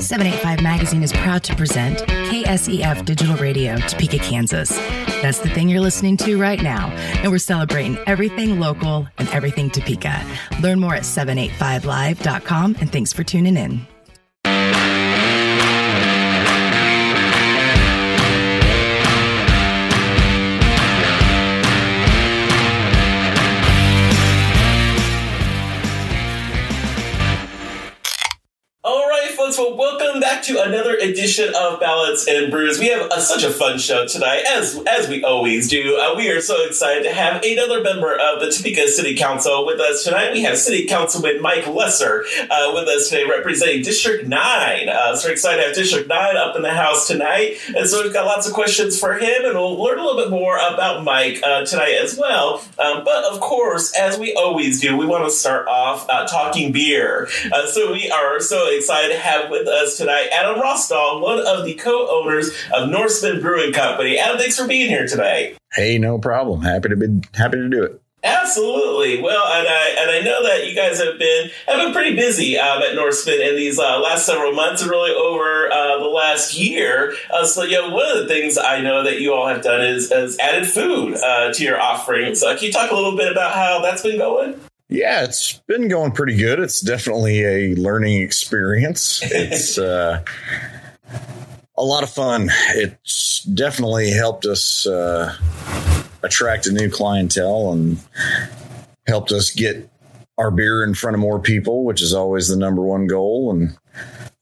785 Magazine is proud to present KSEF Digital Radio, Topeka, Kansas. That's the thing you're listening to right now, and we're celebrating everything local and everything Topeka. Learn more at 785live.com, and thanks for tuning in. To another edition of Ballots and Brews. We have a, such a fun show tonight, as as we always do. Uh, we are so excited to have another member of the Topeka City Council with us tonight. We have City Councilman Mike Lesser uh, with us today, representing District Nine. Uh, so excited to have District Nine up in the house tonight, and so we've got lots of questions for him, and we'll learn a little bit more about Mike uh, tonight as well. Um, but of course, as we always do, we want to start off uh, talking beer. Uh, so we are so excited to have with us tonight Adam Rostall, one of the co-owners of Norseman Brewing Company. Adam, thanks for being here today. Hey, no problem. Happy to be happy to do it. Absolutely. Well, and I and I know that you guys have been have been pretty busy um, at Norseman in these uh, last several months, and really over uh, the last year. Uh, so, yeah, one of the things I know that you all have done is, is added food uh, to your offerings. Can you talk a little bit about how that's been going? Yeah, it's been going pretty good. It's definitely a learning experience. It's uh, a lot of fun. It's definitely helped us uh, attract a new clientele and helped us get our beer in front of more people, which is always the number one goal. And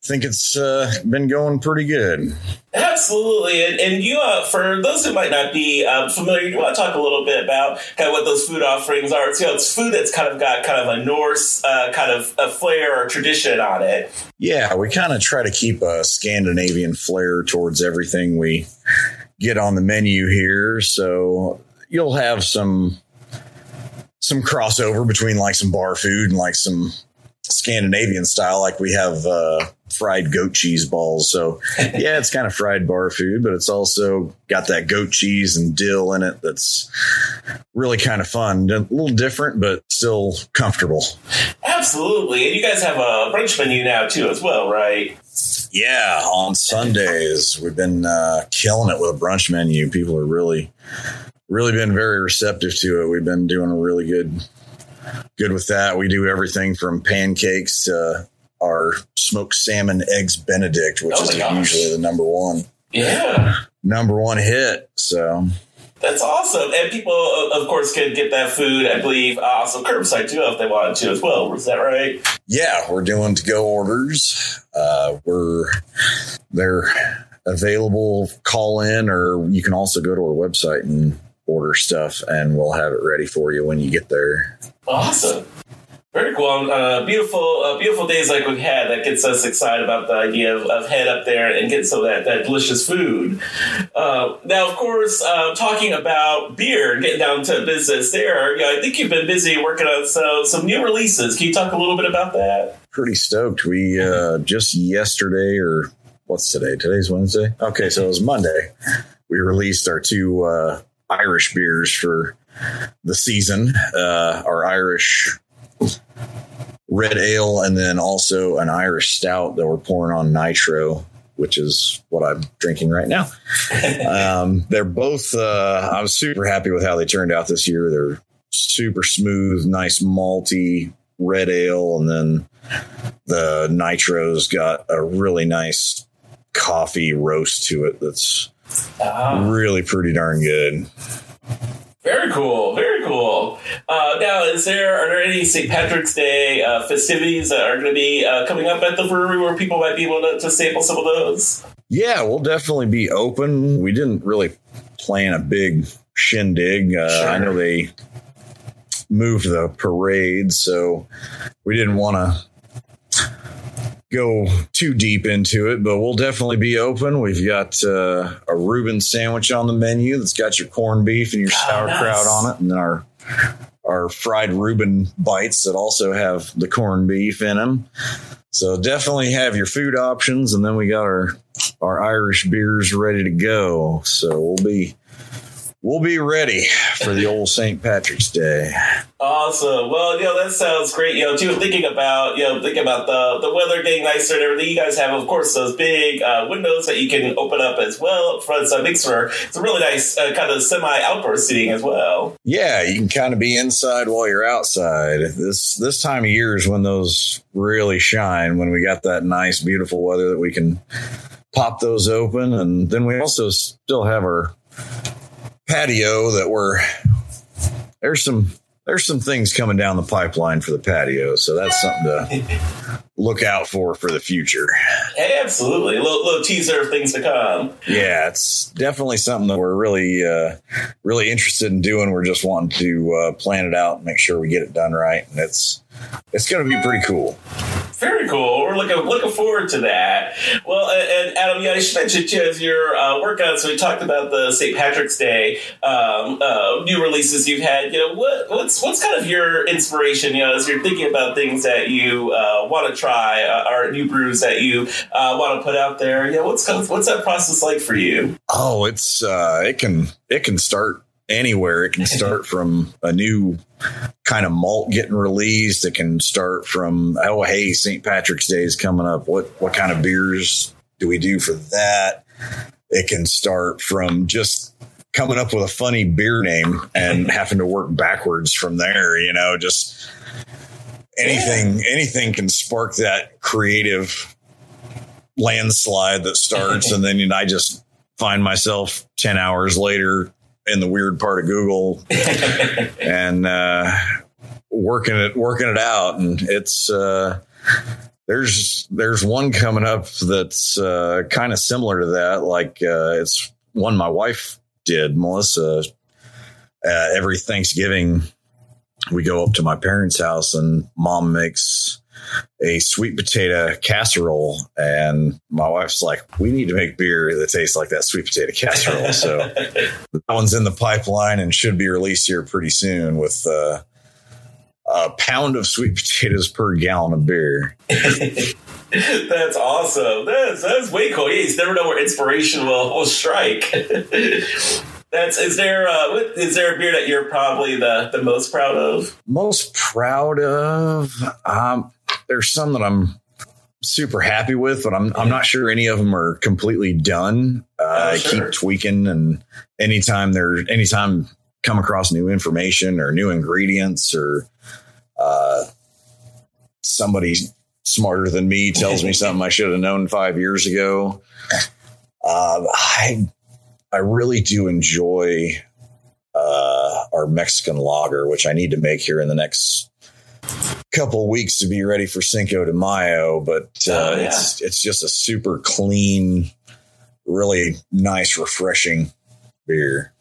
think it's uh, been going pretty good. Absolutely, and, and you, uh, for those who might not be um, familiar, you want to talk a little bit about kind of what those food offerings are. It's, you know, it's food that's kind of got kind of a Norse uh, kind of a flair or tradition on it. Yeah, we kind of try to keep a Scandinavian flair towards everything we get on the menu here. So you'll have some some crossover between like some bar food and like some Scandinavian style, like we have uh, fried goat cheese balls. So, yeah, it's kind of fried bar food, but it's also got that goat cheese and dill in it that's really kind of fun. A little different, but still comfortable. Absolutely. And you guys have a brunch menu now, too, as well, right? Yeah, on Sundays, we've been uh, killing it with a brunch menu. People are really, really been very receptive to it. We've been doing a really good good with that. We do everything from pancakes to our smoked salmon eggs Benedict, which oh is usually the number one. Yeah. Number one hit. So that's awesome. And people, of course, can get that food, I believe, also curbside too, if they wanted to as well. Is that right? Yeah, we're doing to go orders. Uh, we're, they're available, call in, or you can also go to our website and order stuff and we'll have it ready for you when you get there. Awesome. Very cool. Uh, beautiful, uh, beautiful days like we've had that gets us excited about the idea of, of head up there and get some of that, that delicious food. Uh, now, of course, uh, talking about beer, getting down to business there, I think you've been busy working on some, some new releases. Can you talk a little bit about that? Pretty stoked. We uh, just yesterday, or what's today? Today's Wednesday. Okay, so it was Monday. We released our two uh, Irish beers for the season. Uh, our Irish red ale, and then also an Irish stout that we're pouring on nitro, which is what I'm drinking right now. um, they're both. Uh, I was super happy with how they turned out this year. They're super smooth, nice malty red ale, and then the nitro's got a really nice coffee roast to it that's uh-huh. really pretty darn good. Very cool, very cool. Uh, now, is there are there any St. Patrick's Day uh, festivities that are going to be uh, coming up at the brewery where people might be able to, to sample some of those? Yeah, we'll definitely be open. We didn't really plan a big shindig. Uh, sure. I know they moved the parade, so we didn't want to go too deep into it, but we'll definitely be open. We've got uh, a Reuben sandwich on the menu that's got your corned beef and your oh, sauerkraut nice. on it, and then our our fried Reuben bites that also have the corned beef in them. So definitely have your food options, and then we got our our Irish beers ready to go. So we'll be we'll be ready for the old St. Patrick's Day. Awesome. Well, you know that sounds great. You know, too thinking about you know thinking about the the weather getting nicer and everything. You guys have, of course, those big uh, windows that you can open up as well up front. So it makes for it's a really nice uh, kind of semi outdoor seating as well. Yeah, you can kind of be inside while you're outside. This this time of year is when those really shine. When we got that nice, beautiful weather that we can pop those open, and then we also still have our patio that we're there's some there's some things coming down the pipeline for the patio, so that's something to look out for for the future. Hey, absolutely, a little, little teaser of things to come. Yeah, it's definitely something that we're really uh, really interested in doing. We're just wanting to uh, plan it out and make sure we get it done right, and it's it's going to be pretty cool. Very cool. We're looking looking forward to that. Well, and, Adam, yeah, I should mention too as you're uh, on. So we talked about the St. Patrick's Day um, uh, new releases you've had. You know, what what's what's kind of your inspiration? You know, as you're thinking about things that you uh, want to try uh, or new brews that you uh, want to put out there. Yeah, what's kind of, what's that process like for you? Oh, it's uh, it can it can start anywhere. It can start from a new kind of malt getting released. It can start from oh hey, St. Patrick's Day is coming up. What what kind of beers do we do for that? It can start from just coming up with a funny beer name and having to work backwards from there, you know, just anything yeah. anything can spark that creative landslide that starts and then you know, I just find myself 10 hours later in the weird part of Google and uh, working it working it out. And it's uh, there's there's one coming up that's uh, kind of similar to that. Like uh, it's one my wife did, Melissa. Uh, every Thanksgiving, we go up to my parents' house and mom makes a sweet potato casserole. And my wife's like, we need to make beer that tastes like that sweet potato casserole. so that one's in the pipeline and should be released here pretty soon with uh, a pound of sweet potatoes per gallon of beer. that's awesome. That's that's way cool. You never know where inspiration will, will strike. That's is there uh, is there a beer that you're probably the the most proud of? Most proud of um, there's some that I'm super happy with, but I'm I'm not sure any of them are completely done. Uh, oh, sure. I keep tweaking, and anytime there's anytime come across new information or new ingredients or uh, somebody smarter than me tells me something I should have known five years ago. Uh, I I really do enjoy uh, our Mexican lager, which I need to make here in the next couple weeks to be ready for Cinco de Mayo, but uh, oh, yeah. it's it's just a super clean, really nice, refreshing beer.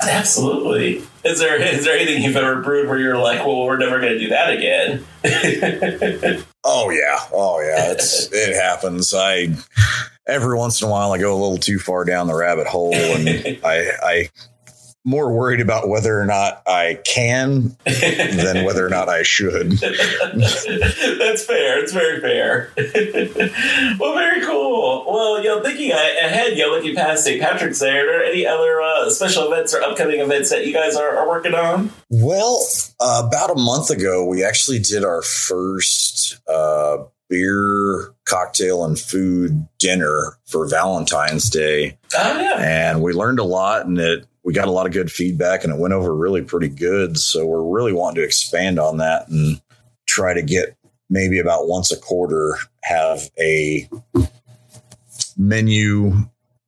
Absolutely. Is there is there anything you've ever brewed where you're like, well, we're never going to do that again? oh yeah, oh yeah, it's it happens. I every once in a while I go a little too far down the rabbit hole, and I I more worried about whether or not I can than whether or not I should. That's fair. It's very fair. well, very cool. Well, you know, thinking ahead, you know, looking past St. Patrick's Day, are there any other uh, special events or upcoming events that you guys are, are working on? Well, uh, about a month ago, we actually did our first uh, beer, cocktail, and food dinner for Valentine's Day. Oh, yeah. And we learned a lot, and it we got a lot of good feedback and it went over really pretty good. So we're really wanting to expand on that and try to get maybe about once a quarter have a menu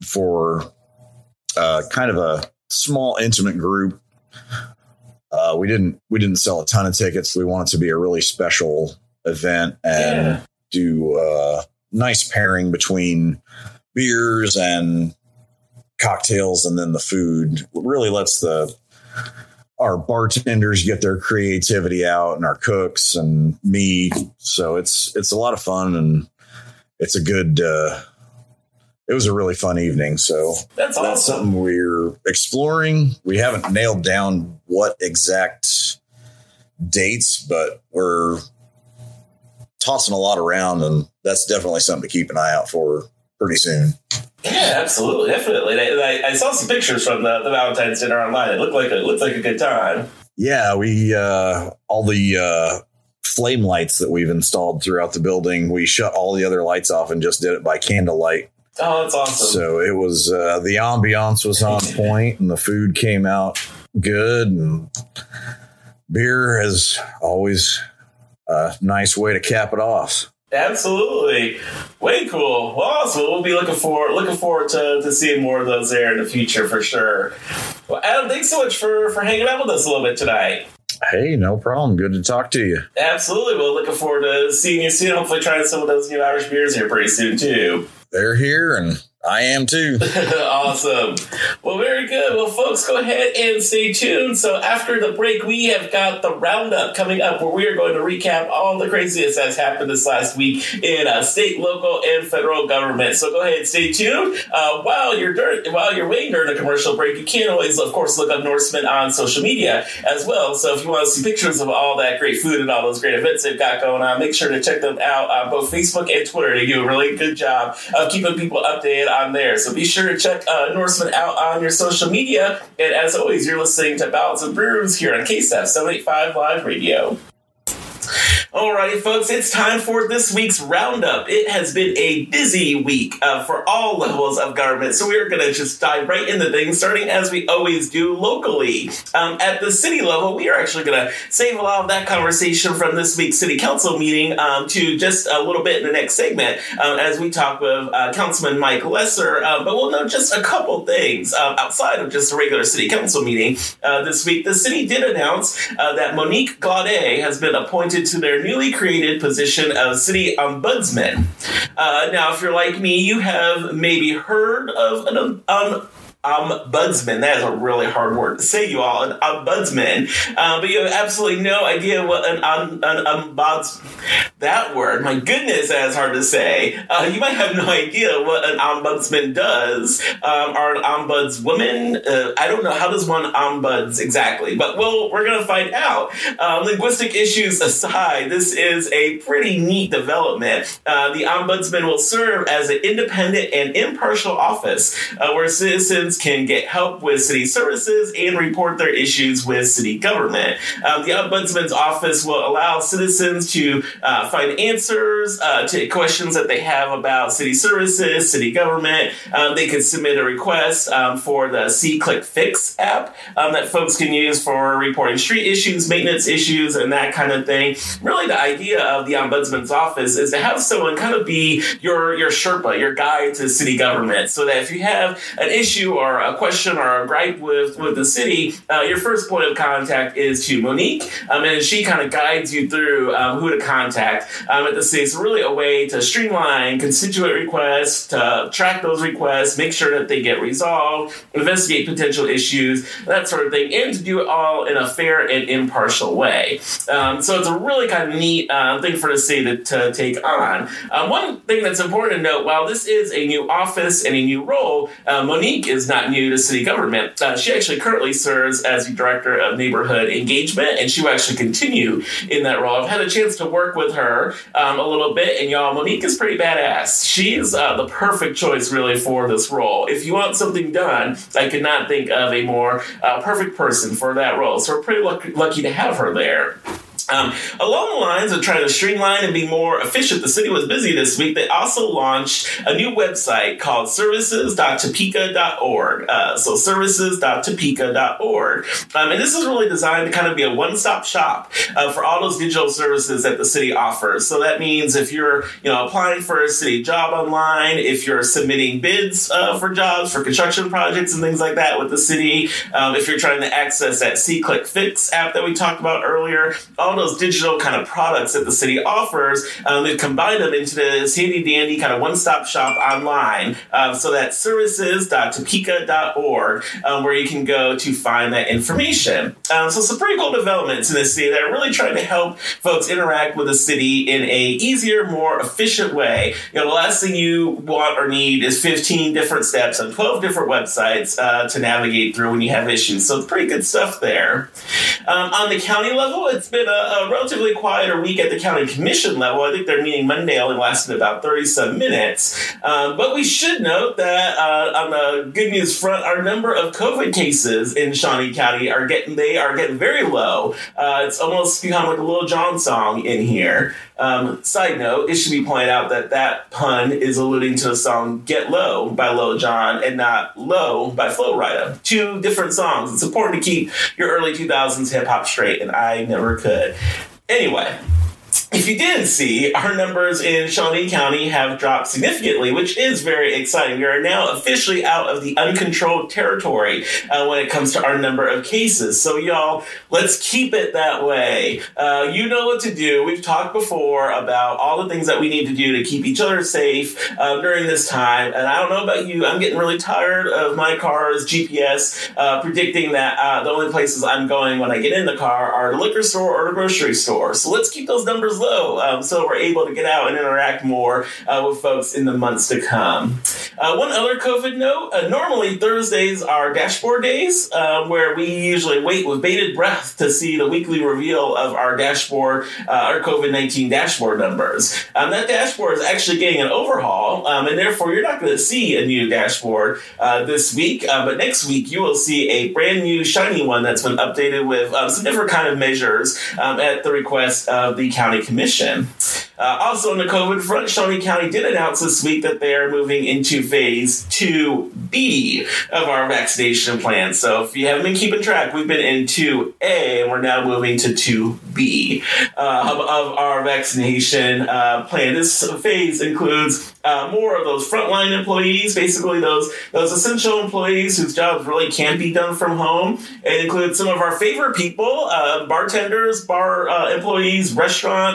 for uh, kind of a small intimate group. Uh, we didn't we didn't sell a ton of tickets. We wanted to be a really special event and yeah. do a nice pairing between beers and cocktails and then the food really lets the our bartenders get their creativity out and our cooks and me so it's it's a lot of fun and it's a good uh it was a really fun evening so that's, awesome. that's something we're exploring we haven't nailed down what exact dates but we're tossing a lot around and that's definitely something to keep an eye out for pretty soon. Yeah, absolutely, definitely. I, I, saw some pictures from the, the Valentine's dinner online. It looked like a, it looked like a good time. Yeah, we uh, all the uh, flame lights that we've installed throughout the building. We shut all the other lights off and just did it by candlelight. Oh, that's awesome. So it was uh, the ambiance was on point, and the food came out good, and beer is always a nice way to cap it off. Absolutely, way cool. Well, awesome. We'll be looking forward looking forward to, to seeing more of those there in the future for sure. Well, Adam, thanks so much for for hanging out with us a little bit tonight. Hey, no problem. Good to talk to you. Absolutely. Well, looking forward to seeing you soon. Hopefully, trying some of those new Irish beers here pretty soon too. They're here, and I am too. awesome. Well, very good. Well, folks, go ahead and stay tuned. So, after the break, we have got the roundup coming up where we are going to recap all the craziness that's happened this last week in uh, state, local, and federal government. So, go ahead and stay tuned. Uh, while you're dur- while you're waiting during a commercial break, you can always, of course, look up Norseman on social media as well. So, if you want to see pictures of all that great food and all those great events they've got going on, make sure to check them out on both Facebook and Twitter. They do a really good job of keeping people updated on there. So be sure to check uh, Norseman out on your social media. And as always, you're listening to Ballots and Brews here on KSF 785 Live Radio. Alrighty, folks, it's time for this week's roundup. It has been a busy week uh, for all levels of government, so we are going to just dive right into things, starting as we always do locally. Um, at the city level, we are actually going to save a lot of that conversation from this week's city council meeting um, to just a little bit in the next segment um, as we talk with uh, Councilman Mike Lesser. Uh, but we'll know just a couple things um, outside of just a regular city council meeting uh, this week. The city did announce uh, that Monique Glaudé has been appointed to their newly created position of city ombudsman. Uh, now, if you're like me, you have maybe heard of an um, ombudsman. That is a really hard word to say, you all. An ombudsman. Uh, but you have absolutely no idea what an, um, an ombuds. That word, my goodness, that is hard to say. Uh, you might have no idea what an ombudsman does, um, or an ombudswoman. Uh, I don't know how does one ombuds exactly, but well, we're gonna find out. Uh, linguistic issues aside, this is a pretty neat development. Uh, the ombudsman will serve as an independent and impartial office uh, where citizens can get help with city services and report their issues with city government. Um, the Ombudsman's office will allow citizens to uh, find answers uh, to questions that they have about city services, city government. Um, they can submit a request um, for the SeeClickFix app um, that folks can use for reporting street issues, maintenance issues, and that kind of thing. Really, the idea of the Ombudsman's office is to have someone kind of be your, your Sherpa, your guide to city government, so that if you have an issue or or a question or a gripe with, with the city, uh, your first point of contact is to Monique, um, and she kind of guides you through um, who to contact um, at the city. It's really a way to streamline constituent requests, to track those requests, make sure that they get resolved, investigate potential issues, that sort of thing, and to do it all in a fair and impartial way. Um, so it's a really kind of neat uh, thing for the city to, to take on. Um, one thing that's important to note while this is a new office and a new role, uh, Monique is not new to city government. Uh, she actually currently serves as the director of neighborhood engagement, and she will actually continue in that role. I've had a chance to work with her um, a little bit, and y'all, Monique is pretty badass. She's uh, the perfect choice, really, for this role. If you want something done, I could not think of a more uh, perfect person for that role. So we're pretty lucky, lucky to have her there. Um, along the lines of trying to streamline and be more efficient, the city was busy this week. They also launched a new website called services.topeka.org. Uh, so services.topeka.org. Um, and this is really designed to kind of be a one-stop shop uh, for all those digital services that the city offers. So that means if you're, you know, applying for a city job online, if you're submitting bids uh, for jobs, for construction projects and things like that with the city, um, if you're trying to access that SeeClickFix app that we talked about earlier, all those digital kind of products that the city offers, um, they've combined them into this handy dandy kind of one stop shop online. Um, so that's services.topeka.org, um, where you can go to find that information. Um, so some pretty cool developments in the city that are really trying to help folks interact with the city in a easier, more efficient way. You know, the last thing you want or need is 15 different steps on 12 different websites uh, to navigate through when you have issues. So pretty good stuff there. Um, on the county level, it's been a a, relatively quieter week at the county commission level. I think their meeting Monday only lasted about 30 some minutes. Um, but we should note that uh, on the good news front, our number of COVID cases in Shawnee County are getting they are getting very low. Uh, it's almost become like a Lil Jon song in here. Um, side note, it should be pointed out that that pun is alluding to the song Get Low by Lil Jon and not Low by Flo Rida. Two different songs. It's important to keep your early 2000s hip hop straight, and I never could. Anyway, if you didn't see, our numbers in Shawnee County have dropped significantly, which is very exciting. We are now officially out of the uncontrolled territory uh, when it comes to our number of cases. So, y'all, let's keep it that way. Uh, you know what to do. We've talked before about all the things that we need to do to keep each other safe uh, during this time. And I don't know about you, I'm getting really tired of my car's GPS uh, predicting that uh, the only places I'm going when I get in the car are the liquor store or the grocery store. So, let's keep those numbers low um, so we're able to get out and interact more uh, with folks in the months to come. Uh, one other COVID note uh, normally Thursdays are dashboard days uh, where we usually wait with bated breath to see the weekly reveal of our dashboard, uh, our COVID 19 dashboard numbers. Um, that dashboard is actually getting an overhaul, um, and therefore you're not going to see a new dashboard uh, this week, but next week you will see a brand new shiny one that's been updated with um, some different kind of measures um, at the request of the county commission. Uh, also, on the COVID front, Shawnee County did announce this week that they are moving into phase 2B of our vaccination plan. So, if you haven't been keeping track, we've been in 2A and we're now moving to 2B uh, of, of, our vaccination uh, plan. This phase includes uh, more of those frontline employees, basically those those essential employees whose jobs really can't be done from home. It includes some of our favorite people, uh, bartenders, bar uh, employees,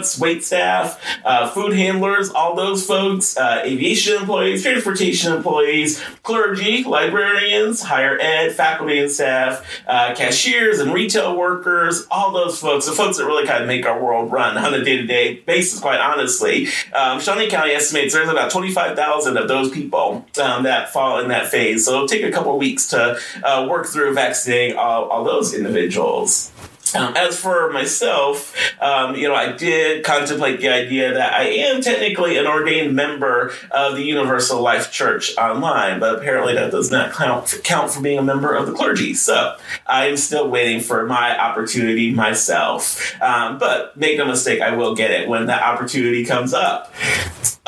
restaurants, wait staff, uh, food handlers, all those folks, uh, aviation employees, transportation employees, clergy, librarians, higher ed, faculty and staff, uh, cashiers and retail workers, all those folks, the folks that really kind of make our world run on a day to day basis, quite honestly. Um, Shawnee County estimates there's about 25,000 of those people um, that fall in that phase. So it'll take a couple weeks to uh, work through vaccinating all, all those individuals. Um, as for myself, um, you know, I did contemplate the idea that I am technically an ordained member of the Universal Life Church online, but apparently that does not count for, count for being a member of the clergy. So I am still waiting for my opportunity myself. Um, but make no mistake, I will get it when that opportunity comes up.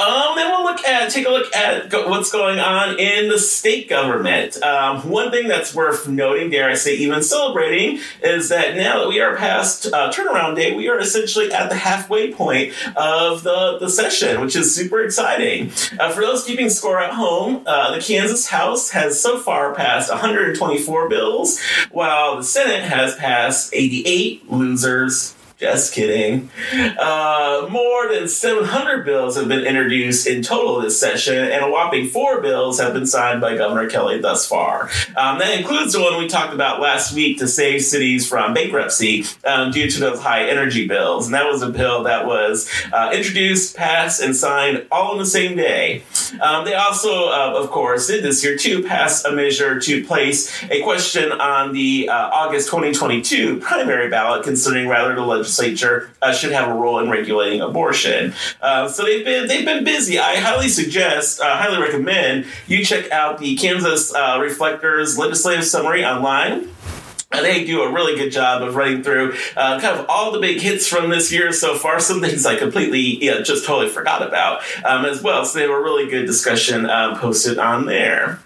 Um, then we'll look at take a look at go, what's going on in the state government. Um, one thing that's worth noting, dare I say, even celebrating, is that now that we are past uh, turnaround day, we are essentially at the halfway point of the, the session, which is super exciting. Uh, for those keeping score at home, uh, the Kansas House has so far passed 124 bills, while the Senate has passed 88 losers. Just kidding. Uh, more than 700 bills have been introduced in total this session, and a whopping four bills have been signed by Governor Kelly thus far. Um, that includes the one we talked about last week to save cities from bankruptcy um, due to those high energy bills. And that was a bill that was uh, introduced, passed, and signed all in the same day. Um, they also, uh, of course, did this year too pass a measure to place a question on the uh, August 2022 primary ballot concerning whether the legislature uh, should have a role in regulating abortion. Uh, so they've been they've been busy. I highly suggest, uh, highly recommend you check out the Kansas uh, Reflector's legislative summary online they do a really good job of running through uh, kind of all the big hits from this year so far. Some things I completely know, just totally forgot about um, as well. So they have a really good discussion um, posted on there.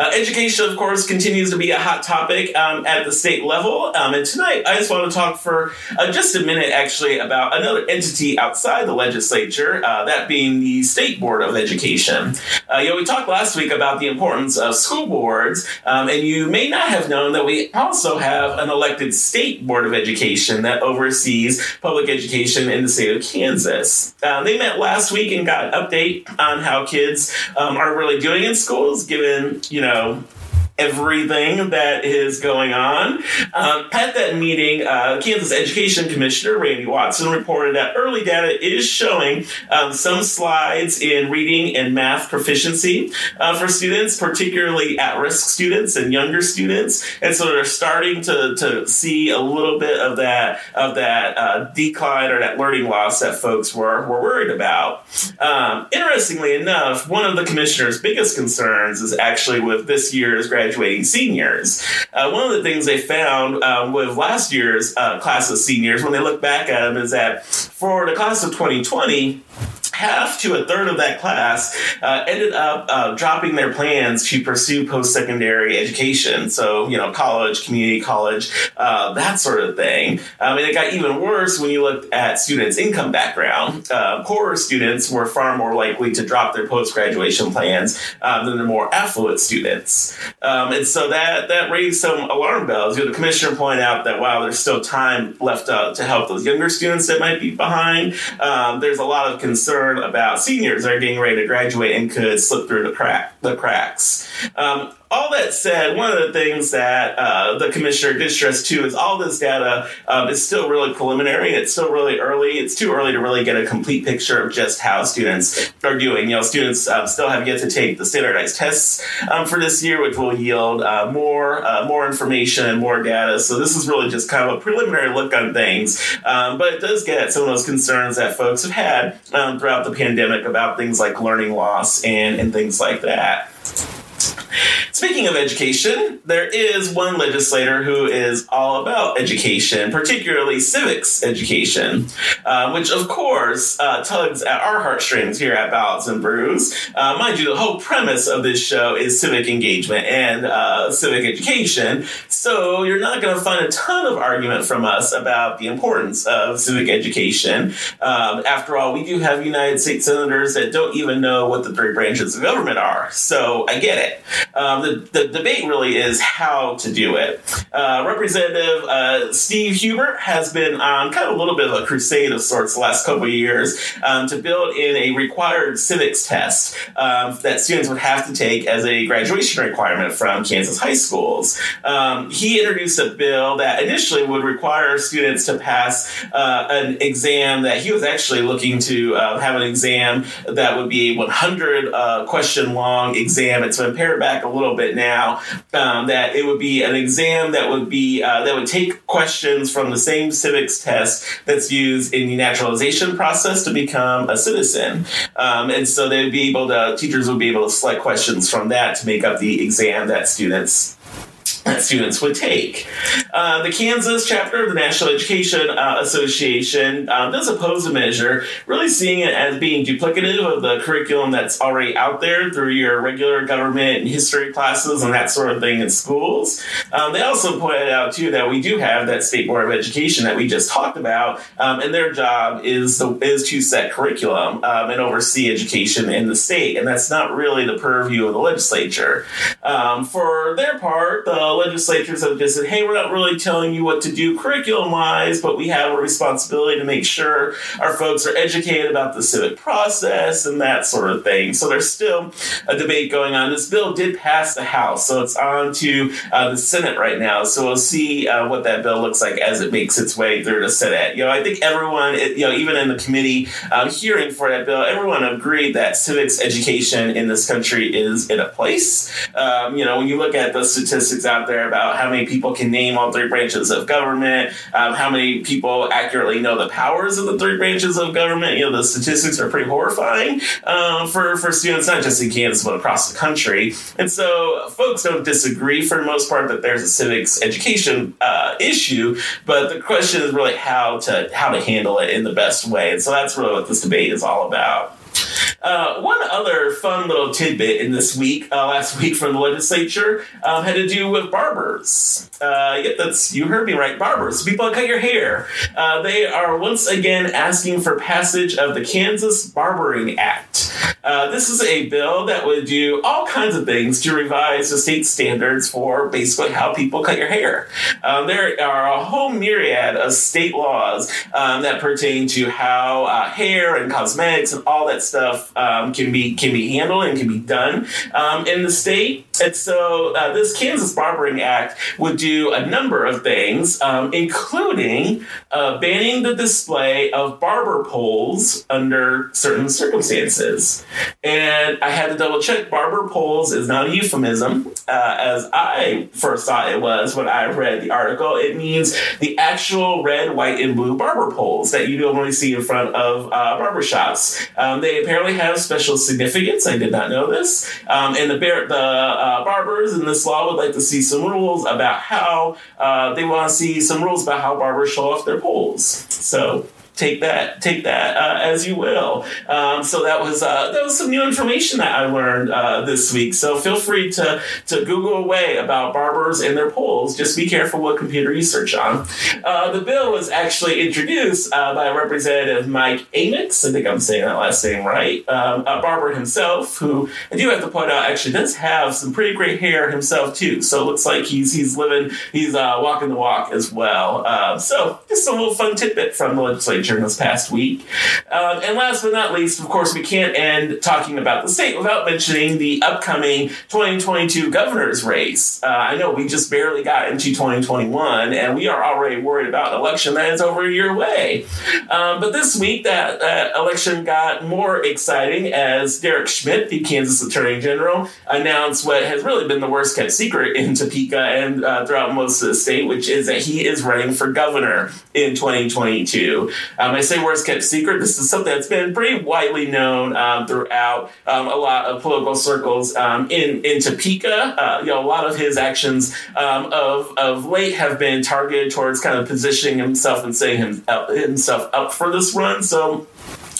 Uh, education, of course, continues to be a hot topic um, at the state level. Um, and tonight, I just want to talk for uh, just a minute, actually, about another entity outside the legislature, uh, that being the State Board of Education. Uh, you know, we talked last week about the importance of school boards, um, and you may not have known that we also have an elected State Board of Education that oversees public education in the state of Kansas. Uh, they met last week and got an update on how kids um, are really doing in schools, given you know know everything that is going on. Um, at that meeting, uh, Kansas Education Commissioner Randy Watson reported that early data is showing um, some slides in reading and math proficiency uh, for students, particularly at risk students and younger students. And so they're starting to, to see a little bit of that of that uh, decline or that learning loss that folks were, were worried about. Um, interestingly enough, one of the commissioner's biggest concerns is actually with this year's graduating seniors. Uh, one of the things they found um, with last year's uh, class of seniors, when they look back at them, is that for the class of 2020, half to a third of that class uh, ended up uh, dropping their plans to pursue post-secondary education. So you know college community college uh, that sort of thing. Um, and it got even worse when you looked at students income background. Uh, poorer students were far more likely to drop their post-graduation plans um, than the more affluent students. Um, and so that that raised some alarm bells. You know the commissioner pointed out that while there's still time left uh, to help those younger students that might be behind um, there's a lot of concern concern about seniors that are getting ready to graduate and could slip through the crack the cracks. Um, all that said, one of the things that uh, the commissioner did stress too is all this data um, is still really preliminary. It's still really early. It's too early to really get a complete picture of just how students are doing. You know, students um, still have yet to take the standardized tests um, for this year, which will yield uh, more uh, more information and more data. So this is really just kind of a preliminary look on things, um, but it does get at some of those concerns that folks have had um, throughout the pandemic about things like learning loss and and things like that. Speaking of education, there is one legislator who is all about education, particularly civics education, uh, which of course uh, tugs at our heartstrings here at Ballots and Brews. Uh, mind you, the whole premise of this show is civic engagement and uh, civic education, so you're not going to find a ton of argument from us about the importance of civic education. Um, after all, we do have United States senators that don't even know what the three branches of government are, so I get it. Um, the, the debate really is how to do it. Uh, Representative uh, Steve Huebert has been on kind of a little bit of a crusade of sorts the last couple of years um, to build in a required civics test um, that students would have to take as a graduation requirement from Kansas high schools. Um, he introduced a bill that initially would require students to pass uh, an exam that he was actually looking to uh, have an exam that would be a 100 uh, question long exam. It's been pared back a little bit now um, that it would be an exam that would be uh, that would take questions from the same civics test that's used in the naturalization process to become a citizen, um, and so they'd be able to teachers would be able to select questions from that to make up the exam that students that students would take. Uh, the Kansas chapter of the National Education uh, Association um, does oppose the measure, really seeing it as being duplicative of the curriculum that's already out there through your regular government and history classes and that sort of thing in schools. Um, they also pointed out, too, that we do have that State Board of Education that we just talked about, um, and their job is, the, is to set curriculum um, and oversee education in the state, and that's not really the purview of the legislature. Um, for their part, the legislatures have just said, hey, we're not really telling you what to do curriculum wise, but we have a responsibility to make sure our folks are educated about the civic process and that sort of thing. So there's still a debate going on. This bill did pass the House, so it's on to uh, the Senate right now. So we'll see uh, what that bill looks like as it makes its way through the Senate. You know, I think everyone, you know, even in the committee um, hearing for that bill, everyone agreed that civics education in this country is in a place. Um, you know, when you look at the statistics out there about how many people can name all three branches of government, um, how many people accurately know the powers of the three branches of government. You know, the statistics are pretty horrifying um, for, for students, not just in Kansas, but across the country. And so folks don't disagree for the most part that there's a civics education uh, issue, but the question is really how to how to handle it in the best way. And so that's really what this debate is all about. Uh, one other fun little tidbit in this week, uh, last week from the legislature, um, had to do with barbers. Uh, yep, that's you heard me right. Barbers, people that cut your hair. Uh, they are once again asking for passage of the Kansas Barbering Act. Uh, this is a bill that would do all kinds of things to revise the state standards for basically how people cut your hair. Um, there are a whole myriad of state laws um, that pertain to how uh, hair and cosmetics and all that stuff um, can be can be handled and can be done um, in the state. And so uh, this Kansas Barbering Act would do a number of things, um, including uh, banning the display of barber poles under certain circumstances. And I had to double check barber poles is not a euphemism, uh, as I first thought it was when I read the article. It means the actual red, white, and blue barber poles that you normally see in front of uh, barber shops. Um, they apparently have special significance. I did not know this. Um, and the, the uh, barbers in this law would like to see some rules about how uh, they want to see some rules about how barbers show off their poles. So take that take that uh, as you will. Um, so that was uh, that was some new information that I learned uh, this week. So feel free to to Google away about barbers and their poles. Just be careful what computer you search on. Uh, the bill was actually introduced uh, by Representative Mike Amyx. I think I'm saying that last name right. Um, a barber himself, who I do have to point out actually does have some pretty great hair himself too. So it looks like he's he's living he's uh, walking the walk as well. so just a little fun tidbit from the legislature this past week. Um, and last but not least, of course, we can't end talking about the state without mentioning the upcoming 2022 governor's race. Uh, I know we just barely got into 2021, and we are already worried about an election that is over a year away. Um, but this week, that, that election got more exciting as Derek Schmidt, the Kansas Attorney General, announced what has really been the worst kept secret in Topeka and uh, throughout most of the state, which is that he is running for governor in 2022. Um, I say worst kept secret. This is something that's been pretty widely known um, throughout um, a lot of political circles um, in in Topeka. Uh, you know, a lot of his actions um, of of late have been targeted towards kind of positioning himself and setting him, uh, himself up for this run. So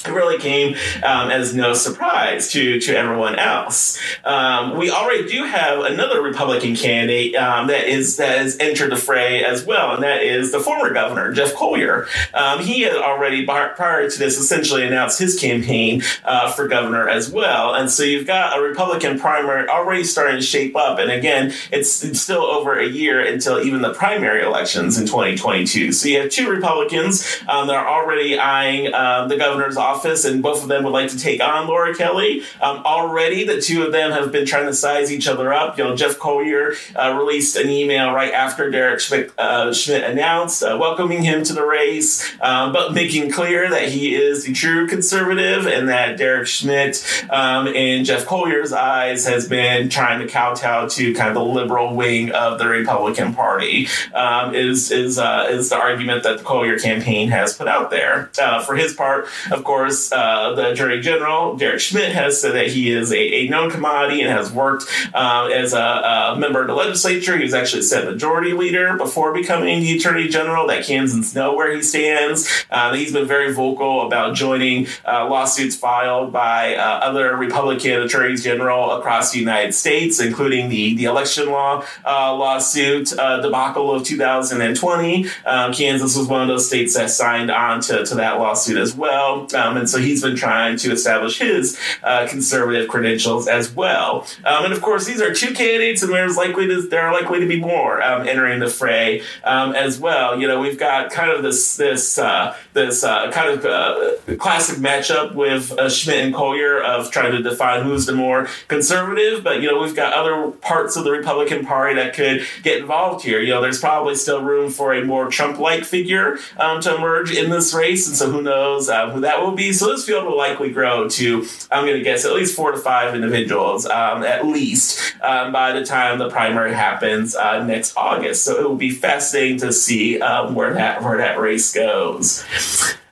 it really came um, as no surprise to, to everyone else. Um, we already do have another Republican candidate um, that is that has entered the fray as well, and that is the former governor Jeff Colyer. Um, he had already prior to this essentially announced his campaign uh, for governor as well, and so you've got a Republican primary already starting to shape up. And again, it's, it's still over a year until even the primary elections in 2022. So you have two Republicans um, that are already eyeing um, the governor's office office, and both of them would like to take on Laura Kelly. Um, already, the two of them have been trying to size each other up. You know, Jeff Colyer uh, released an email right after Derek Schmidt, uh, Schmidt announced uh, welcoming him to the race, um, but making clear that he is the true conservative and that Derek Schmidt, um, in Jeff Colyer's eyes, has been trying to kowtow to kind of the liberal wing of the Republican Party. Um, is is uh, is the argument that the Colyer campaign has put out there? Uh, for his part, of course course, uh, the Attorney General, Derek Schmidt, has said that he is a, a known commodity and has worked uh, as a, a, member of the legislature. He was actually Senate Majority Leader before becoming the Attorney General, that Kansans know where he stands. Uh, he's been very vocal about joining uh, lawsuits filed by uh, other Republican Attorneys General across the United States, including the, the election law uh, lawsuit debacle of 2020. Um, Kansas was one of those states that signed on to, to that lawsuit as well. Um, and so he's been trying to establish his uh, conservative credentials as well. Um, and of course, these are two candidates, and there's likely to, there are likely to be more um, entering the fray um, as well. You know, we've got kind of this this uh, this uh, kind of uh, classic matchup with uh, Schmidt and Colyer of trying to define who's the more conservative, but you know, we've got other parts of the Republican Party that could get involved here. You know, there's probably still room for a more Trump-like figure um, to emerge in this race, and so who knows uh, who that will be so this field will likely grow to, I'm going to guess, at least four to five individuals, um, at least, um, by the time the primary happens uh, next August. So it will be fascinating to see um, where that where that race goes.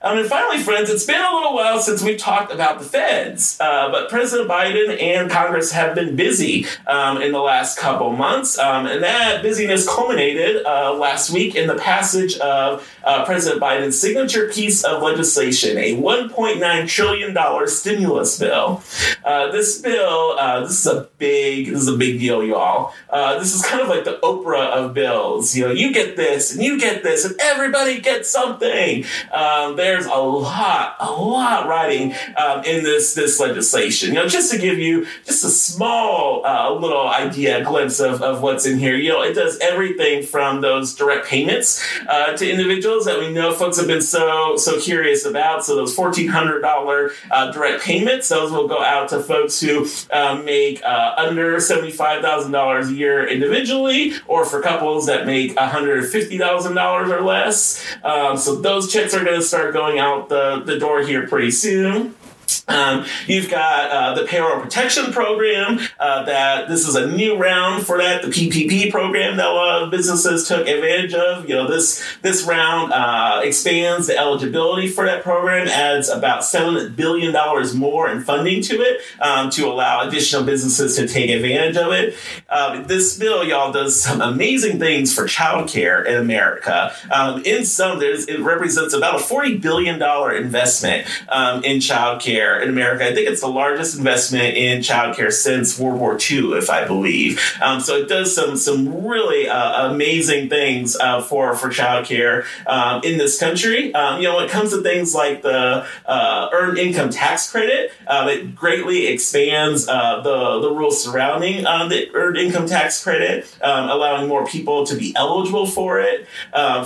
Um, and finally, friends, it's been a little while since we've talked about the feds, uh, but President Biden and Congress have been busy um, in the last couple months, um, and that busyness culminated uh, last week in the passage of uh, President Biden's signature piece of legislation, a $1.9 trillion stimulus bill. Uh, this bill, uh, this is a big, this is a big deal, y'all. Uh, this is kind of like the Oprah of bills. You know, you get this, and you get this, and everybody gets something. Um, there's a lot, a lot riding um, in this this legislation. You know, just to give you just a small uh, little idea, glimpse of, of what's in here. You know, it does everything from those direct payments uh, to individuals that we know folks have been so so curious about. So those fourteen hundred dollar uh, direct payments, those will go out to folks who uh, make uh, under five thousand dollars a year individually, or for couples that make one hundred fifty thousand dollars or less. Um, so those checks are going to start going out the, the door here pretty soon. Um, you've got uh, the payroll protection program. Uh, that this is a new round for that. The PPP program that a lot of businesses took advantage of. You know, this this round uh, expands the eligibility for that program, adds about seven billion dollars more in funding to it um, to allow additional businesses to take advantage of it. Um, this bill, y'all, does some amazing things for childcare in America. Um, in some, there's it represents about a forty billion dollar investment um, in childcare in America. I think it's the largest investment in childcare since World War II, if I believe. Um, so it does some some really uh, amazing things uh, for for childcare um, in this country. Um, you know, when it comes to things like the uh, earned income tax credit, um, it greatly expands uh, the the rules surrounding um, the earned income tax credit, um, allowing more people to be eligible for it.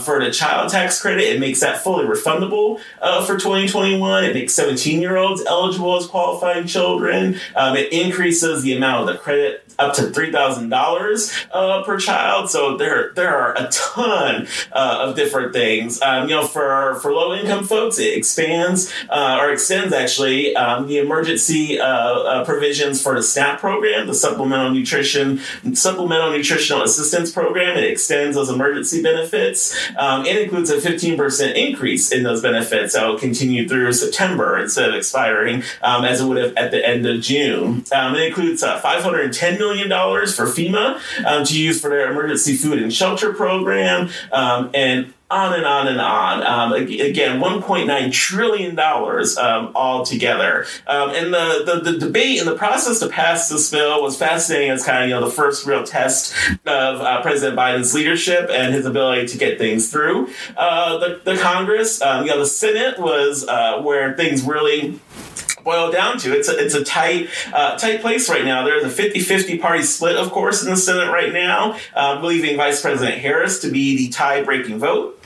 for the child tax credit, it makes that fully refundable uh, for 2021. It makes 17 year olds eligible as qualifying children. Um, it increases the amount of the credit up to three thousand uh, dollars per child. So there there are a ton uh, of different things. Um, you know, for for low income folks, it expands uh, or extends actually um, the emergency uh, uh, provisions for the SNAP program, the Supplemental Nutrition Supplemental Nutritional Assistance Program. It extends those emergency benefits. Um, it includes a fifteen percent increase in those benefits that will continue through September instead of expiring um, as it would have at the end of June. Um, it includes uh, five hundred and ten million dollars for FEMA um, to use for their emergency food and shelter program, um, and on and on and on. Um, again, $1.9 trillion um, altogether. Um, and the, the, the, debate and the process to pass this bill was fascinating as kind of you know the first real test of uh, President Biden's leadership and his ability to get things through uh, the, the Congress. Um, you know, the Senate was uh, where things really boil down to. It's a, it's a tight uh, tight place right now. There's a 50-50 party split, of course, in the Senate right now, uh, believing Vice President Harris to be the tie-breaking vote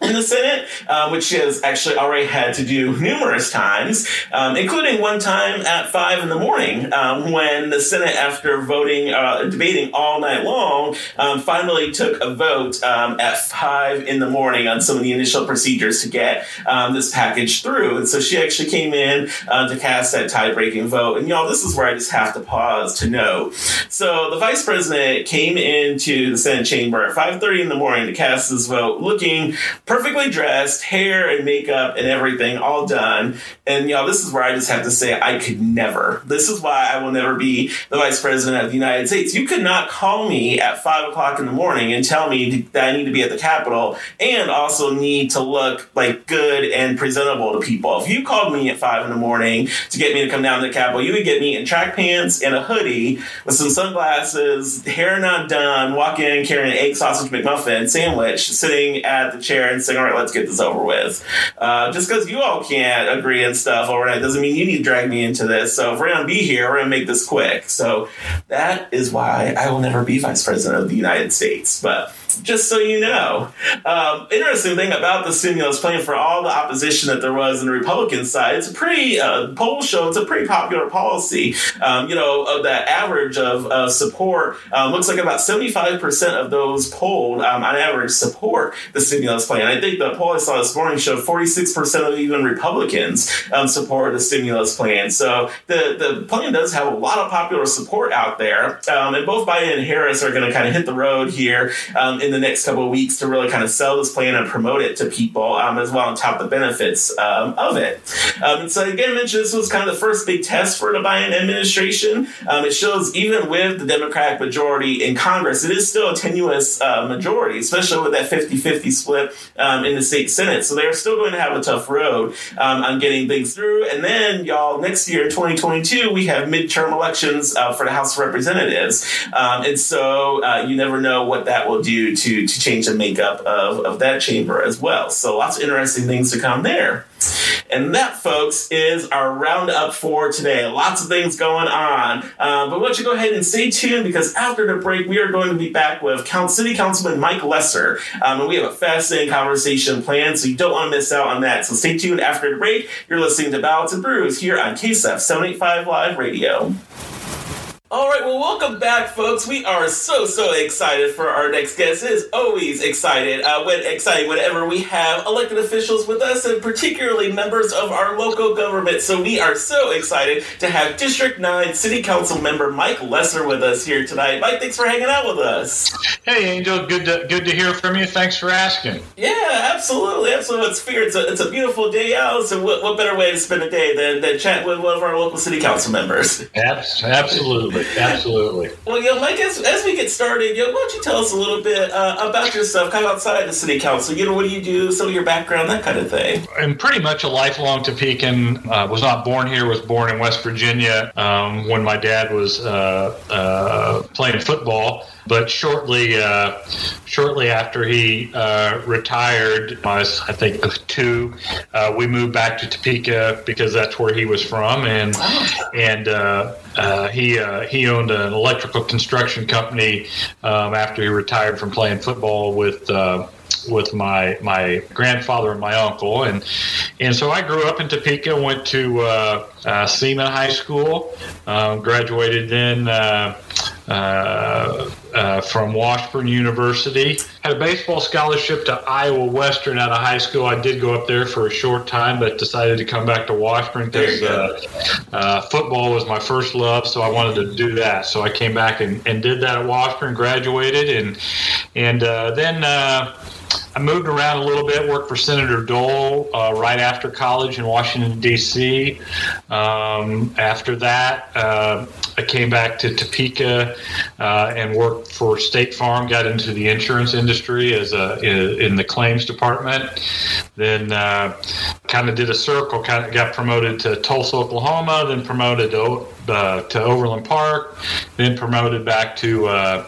in the Senate, uh, which she has actually already had to do numerous times, um, including one time at five in the morning um, when the Senate, after voting, uh, debating all night long, um, finally took a vote um, at five in the morning on some of the initial procedures to get um, this package through. And so she actually came in uh, to cast that tie-breaking vote. And y'all, this is where I just have to pause to note. So the vice president came into the Senate chamber at 5:30 in the morning to cast this vote, looking perfectly dressed, hair and makeup and everything all done. And y'all, this is where I just have to say I could never. This is why I will never be the vice president of the United States. You could not call me at five o'clock in the morning and tell me that I need to be at the Capitol and also need to look like good and presentable to people. If you called me at five in the morning to get me to come down to the Capitol, you would get me in track pants and a hoodie with some sunglasses, hair not done, walk in carrying an egg sausage McMuffin sandwich, sitting at the chair saying, all right, let's get this over with. Uh, just because you all can't agree and stuff overnight doesn't mean you need to drag me into this. So if we're going to be here, we're going to make this quick. So that is why I will never be vice president of the United States. But just so you know. Um, interesting thing about the stimulus plan for all the opposition that there was in the Republican side, it's a pretty, uh, polls show it's a pretty popular policy. Um, you know, of that average of, of support, um, looks like about 75% of those polled um, on average support the stimulus plan. I think the poll I saw this morning showed 46% of even Republicans um, support the stimulus plan. So the, the plan does have a lot of popular support out there. Um, and both Biden and Harris are going to kind of hit the road here in the next couple of weeks to really kind of sell this plan and promote it to people um, as well top of the benefits um, of it. Um, and so again, I mentioned this was kind of the first big test for the Biden administration. It shows even with the Democratic majority in Congress, it is still a tenuous uh, majority, especially with that 50-50 split in the state senate, so they're still going to have a tough road on getting things through. And then, y'all, next year in 2022, we have midterm elections uh, for the House of Representatives, um, and so uh, you never know what that will do to to change the makeup of, of that chamber as well. So lots of interesting things to come there. And that, folks, is our roundup for today. Lots of things going on. Um, but why don't you go ahead and stay tuned because after the break, we are going to be back with City Councilman Mike Lesser. Um, and we have a fascinating conversation planned, so you don't want to miss out on that. So stay tuned after the break. You're listening to Ballots and Brews here on KSF 785 Live Radio. All right, well, welcome back, folks. We are so so excited for our next guest. It is always excited uh, when exciting whenever we have elected officials with us, and particularly members of our local government. So we are so excited to have District Nine City Council member Mike Lesser with us here tonight. Mike, thanks for hanging out with us. Hey, Angel, good to good to hear from you. Thanks for asking. Yeah, absolutely, absolutely. It's fear. It's a it's a beautiful day out. So what, what better way to spend a day than than chat with one of our local city council members? Absolutely. Absolutely. Well, yo, Mike, as, as we get started, yo, why don't you tell us a little bit uh, about yourself, kind of outside the city council? You know, what do you do? Some of your background, that kind of thing. I'm pretty much a lifelong Topekan. Uh, was not born here. Was born in West Virginia um, when my dad was uh, uh playing football. But shortly, uh, shortly after he uh, retired, I was I think two. Uh, we moved back to Topeka because that's where he was from, and and uh, uh, he uh, he owned an electrical construction company um, after he retired from playing football with with my my grandfather and my uncle, and and so I grew up in Topeka. Went to uh, uh, Seaman High School, um, graduated then. Uh, uh, uh, from Washburn University. Had a baseball scholarship to Iowa Western out of high school. I did go up there for a short time, but decided to come back to Washburn because uh, uh, football was my first love, so I wanted to do that. So I came back and, and did that at Washburn, graduated, and and uh, then I moved around a little bit, worked for Senator Dole uh, right after college in Washington, D.C. Um, after that, uh, I came back to Topeka uh, and worked for State Farm, got into the insurance industry as a, in, the claims department. Then uh, kind of did a circle, kind of got promoted to Tulsa, Oklahoma, then promoted to, uh, to Overland Park, then promoted back to uh,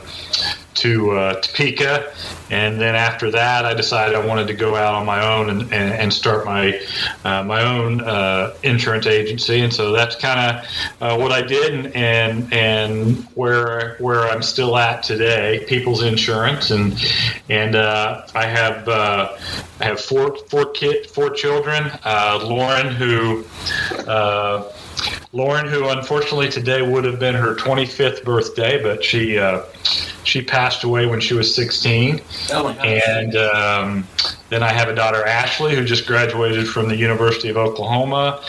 to uh, Topeka, and then after that, I decided I wanted to go out on my own and, and, and start my uh, my own uh, insurance agency, and so that's kind of uh, what I did, and, and and where where I'm still at today, People's Insurance, and and uh, I have uh, I have four four kid four children, Lauren who. Lauren, who unfortunately today would have been her 25th birthday, but she uh, she passed away when she was 16. Oh and um, then I have a daughter, Ashley, who just graduated from the University of Oklahoma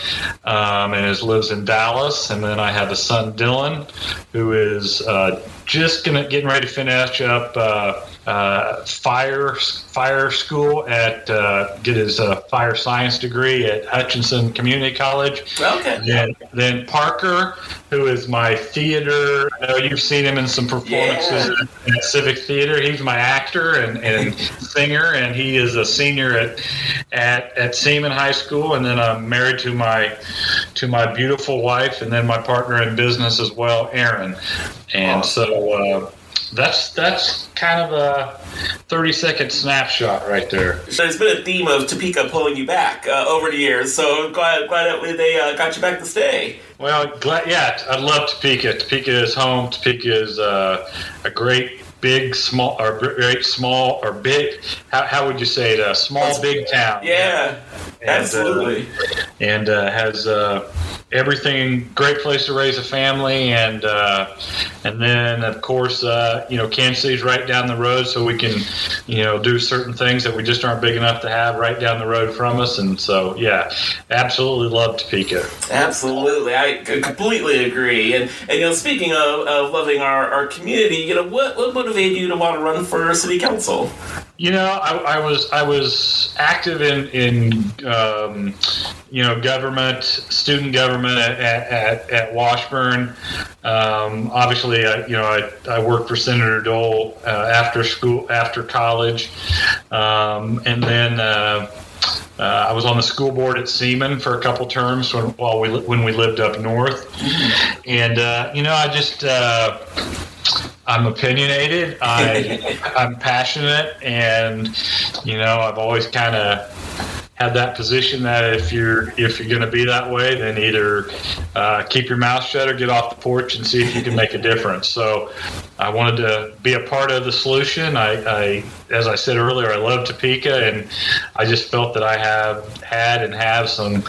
um, and is, lives in Dallas. And then I have a son, Dylan, who is uh, just gonna getting ready to finish up. Uh, uh, fire fire school at uh, get his uh, fire science degree at Hutchinson Community College. Okay. Then, then Parker, who is my theater. I know you've seen him in some performances yeah. at Civic Theater. He's my actor and, and singer, and he is a senior at at at Seaman High School. And then I'm married to my to my beautiful wife, and then my partner in business as well, Aaron. And awesome. so uh, that's that's kind of a 30 second snapshot right there. So there's been a theme of Topeka pulling you back uh, over the years. So glad glad that they uh, got you back to stay. Well, glad yeah, I love Topeka. Topeka is home. Topeka is uh, a great big, small, or great, small, or big. How, how would you say it? A small, big town. Yeah, and, uh, absolutely. Uh, and uh, has uh, everything. Great place to raise a family, and uh, and then of course, uh, you know, Kansas City's right down the road, so we can, you know, do certain things that we just aren't big enough to have right down the road from us. And so, yeah, absolutely love Topeka. Absolutely, I completely agree. And and you know, speaking of, of loving our, our community, you know, what what motivated you to want to run for city council? You know, I, I, was I was active in in um, you know government, student government at at, at Washburn. Um, obviously, I, you know, I, I worked for Senator Dole uh, after school, after college, um, and then. Uh, uh, I was on the school board at Seaman for a couple terms when, while we when we lived up north, and uh, you know I just uh, I'm opinionated. I I'm passionate, and you know I've always kind of had that position that if you're if you're going to be that way, then either uh, keep your mouth shut or get off the porch and see if you can make a difference. So I wanted to be a part of the solution. I, I as I said earlier, I love Topeka, and I just felt that I have had and have some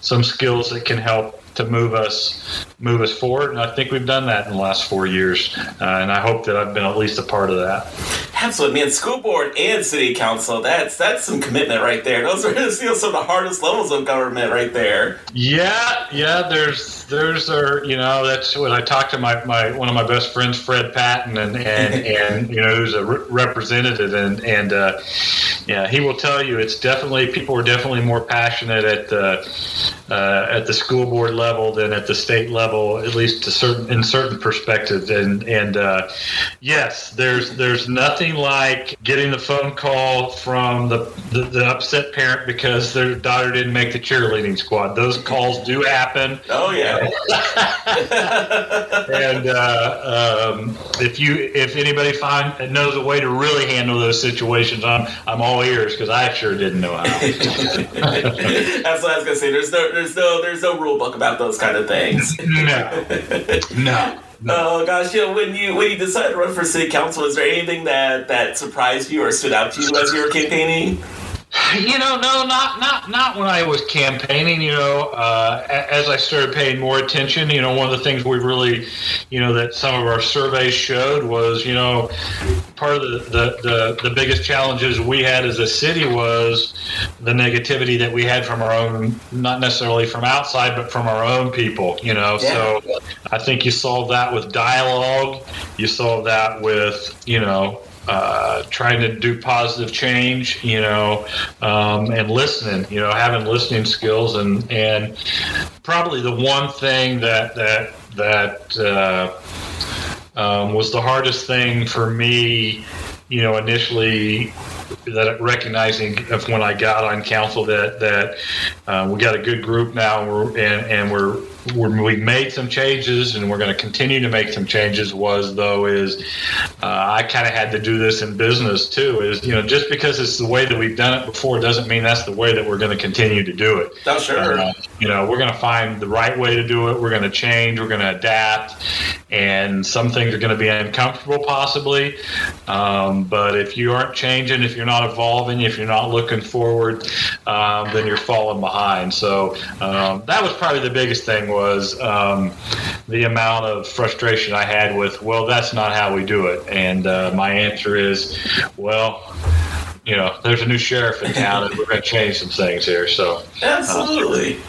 some skills that can help to move us move us forward. And I think we've done that in the last four years. Uh, and I hope that I've been at least a part of that. Absolutely, man. School board and city council. That's that's some commitment right there. Those are you know, some of the hardest levels of government right there. Yeah, yeah. There's there's are you know that's when I talked to my, my one of my best friends, Fred Patton, and and, and you know who's a re- representative, and and uh, yeah, he will tell you it's definitely people are definitely more passionate at the uh, at the school board level than at the state level, at least to certain in certain perspectives. And and uh, yes, there's there's nothing like getting the phone call from the, the, the upset parent because their daughter didn't make the cheerleading squad. Those calls do happen. Oh yeah. and uh, um, if you if anybody find knows a way to really handle those situations, I'm I'm all ears because I sure didn't know how. That's what I was gonna say. There's no there's no there's no rule book about those kind of things. no, no. Oh gosh, yeah. When you when you decided to run for city council, is there anything that that surprised you or stood out to you as you were campaigning? You know, no, not not not when I was campaigning. You know, uh, as I started paying more attention, you know, one of the things we really, you know, that some of our surveys showed was, you know, part of the the, the, the biggest challenges we had as a city was the negativity that we had from our own, not necessarily from outside, but from our own people. You know, yeah. so I think you solved that with dialogue. You solved that with, you know, uh, trying to do positive change, you know, um, and listening, you know, having listening skills, and and probably the one thing that that that uh, um, was the hardest thing for me, you know, initially that recognizing of when I got on council that that uh, we got a good group now and we're, and, and we're we made some changes and we're going to continue to make some changes was though is uh, I kind of had to do this in business too is you know just because it's the way that we've done it before doesn't mean that's the way that we're going to continue to do it. Oh sure. Uh, you know we're going to find the right way to do it. We're going to change. We're going to adapt, and some things are going to be uncomfortable possibly. Um, but if you aren't changing, if you're not evolving, if you're not looking forward, um, then you're falling behind. So um, that was probably the biggest thing was um, the amount of frustration I had with, well, that's not how we do it. And uh, my answer is, well, you know, there's a new sheriff in town, and we're going to change some things here. So, absolutely.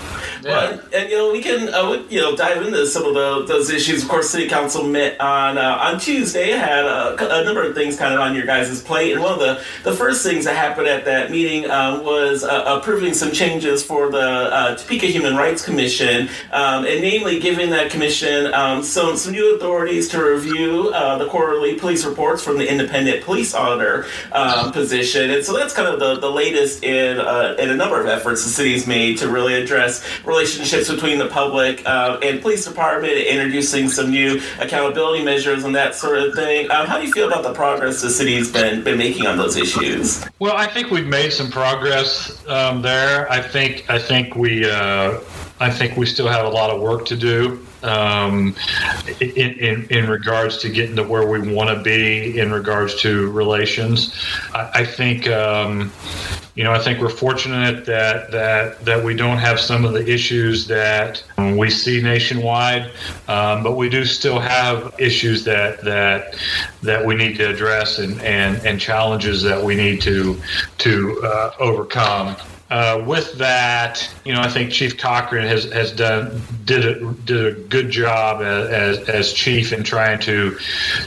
Yeah. And you know we can uh, you know dive into some of the, those issues. Of course, City Council met on uh, on Tuesday. Had a, a, number of things kind of on your guys' plate, and one of the, the first things that happened at that meeting um, was uh, approving some changes for the uh, Topeka Human Rights Commission, um, and namely giving that commission um, some some new authorities to review uh, the quarterly police reports from the independent police auditor um, position. And so that's kind of the, the latest in uh, in a number of efforts the city's made to really address relationships between the public uh, and police department, introducing some new accountability measures and that sort of thing. Um, how do you feel about the progress the city's been been making on those issues? Well, I think we've made some progress um, there. I think I think we uh, I think we still have a lot of work to do um, in, in, in, regards to getting to where we want to be in regards to relations. I, I think, um, you know, I think we're fortunate that, that, that we don't have some of the issues that we see nationwide, um, but we do still have issues that, that, that we need to address and, and, and challenges that we need to, to uh, overcome. Uh, with that, you know, I think Chief Cochran has, has done did a, did a good job as, as, chief in trying to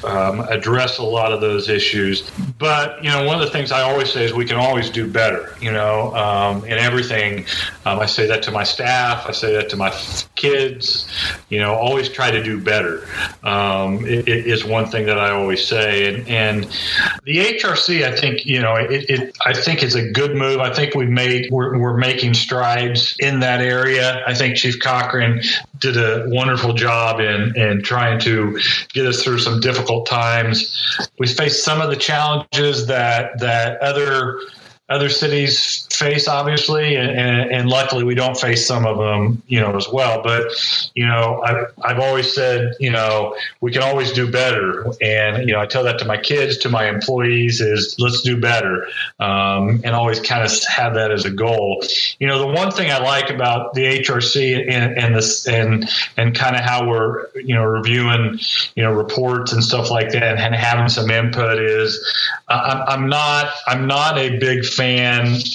um, address a lot of those issues. But you know, one of the things I always say is we can always do better. You know, um, in everything, um, I say that to my staff. I say that to my kids. You know, always try to do better. Um, it, it is one thing that I always say, and, and the HRC, I think, you know, it, it I think it's a good move. I think we've made we're, we're making strides in that area. I think Chief Cochran did a wonderful job in in trying to get us through some difficult times. We faced some of the challenges that that other other cities face, obviously, and, and, luckily we don't face some of them, you know, as well. But you know, I've, I've always said, you know, we can always do better, and you know, I tell that to my kids, to my employees, is let's do better, um, and always kind of have that as a goal. You know, the one thing I like about the HRC and, and this and and kind of how we're you know reviewing you know reports and stuff like that, and having some input is I'm, I'm not I'm not a big fan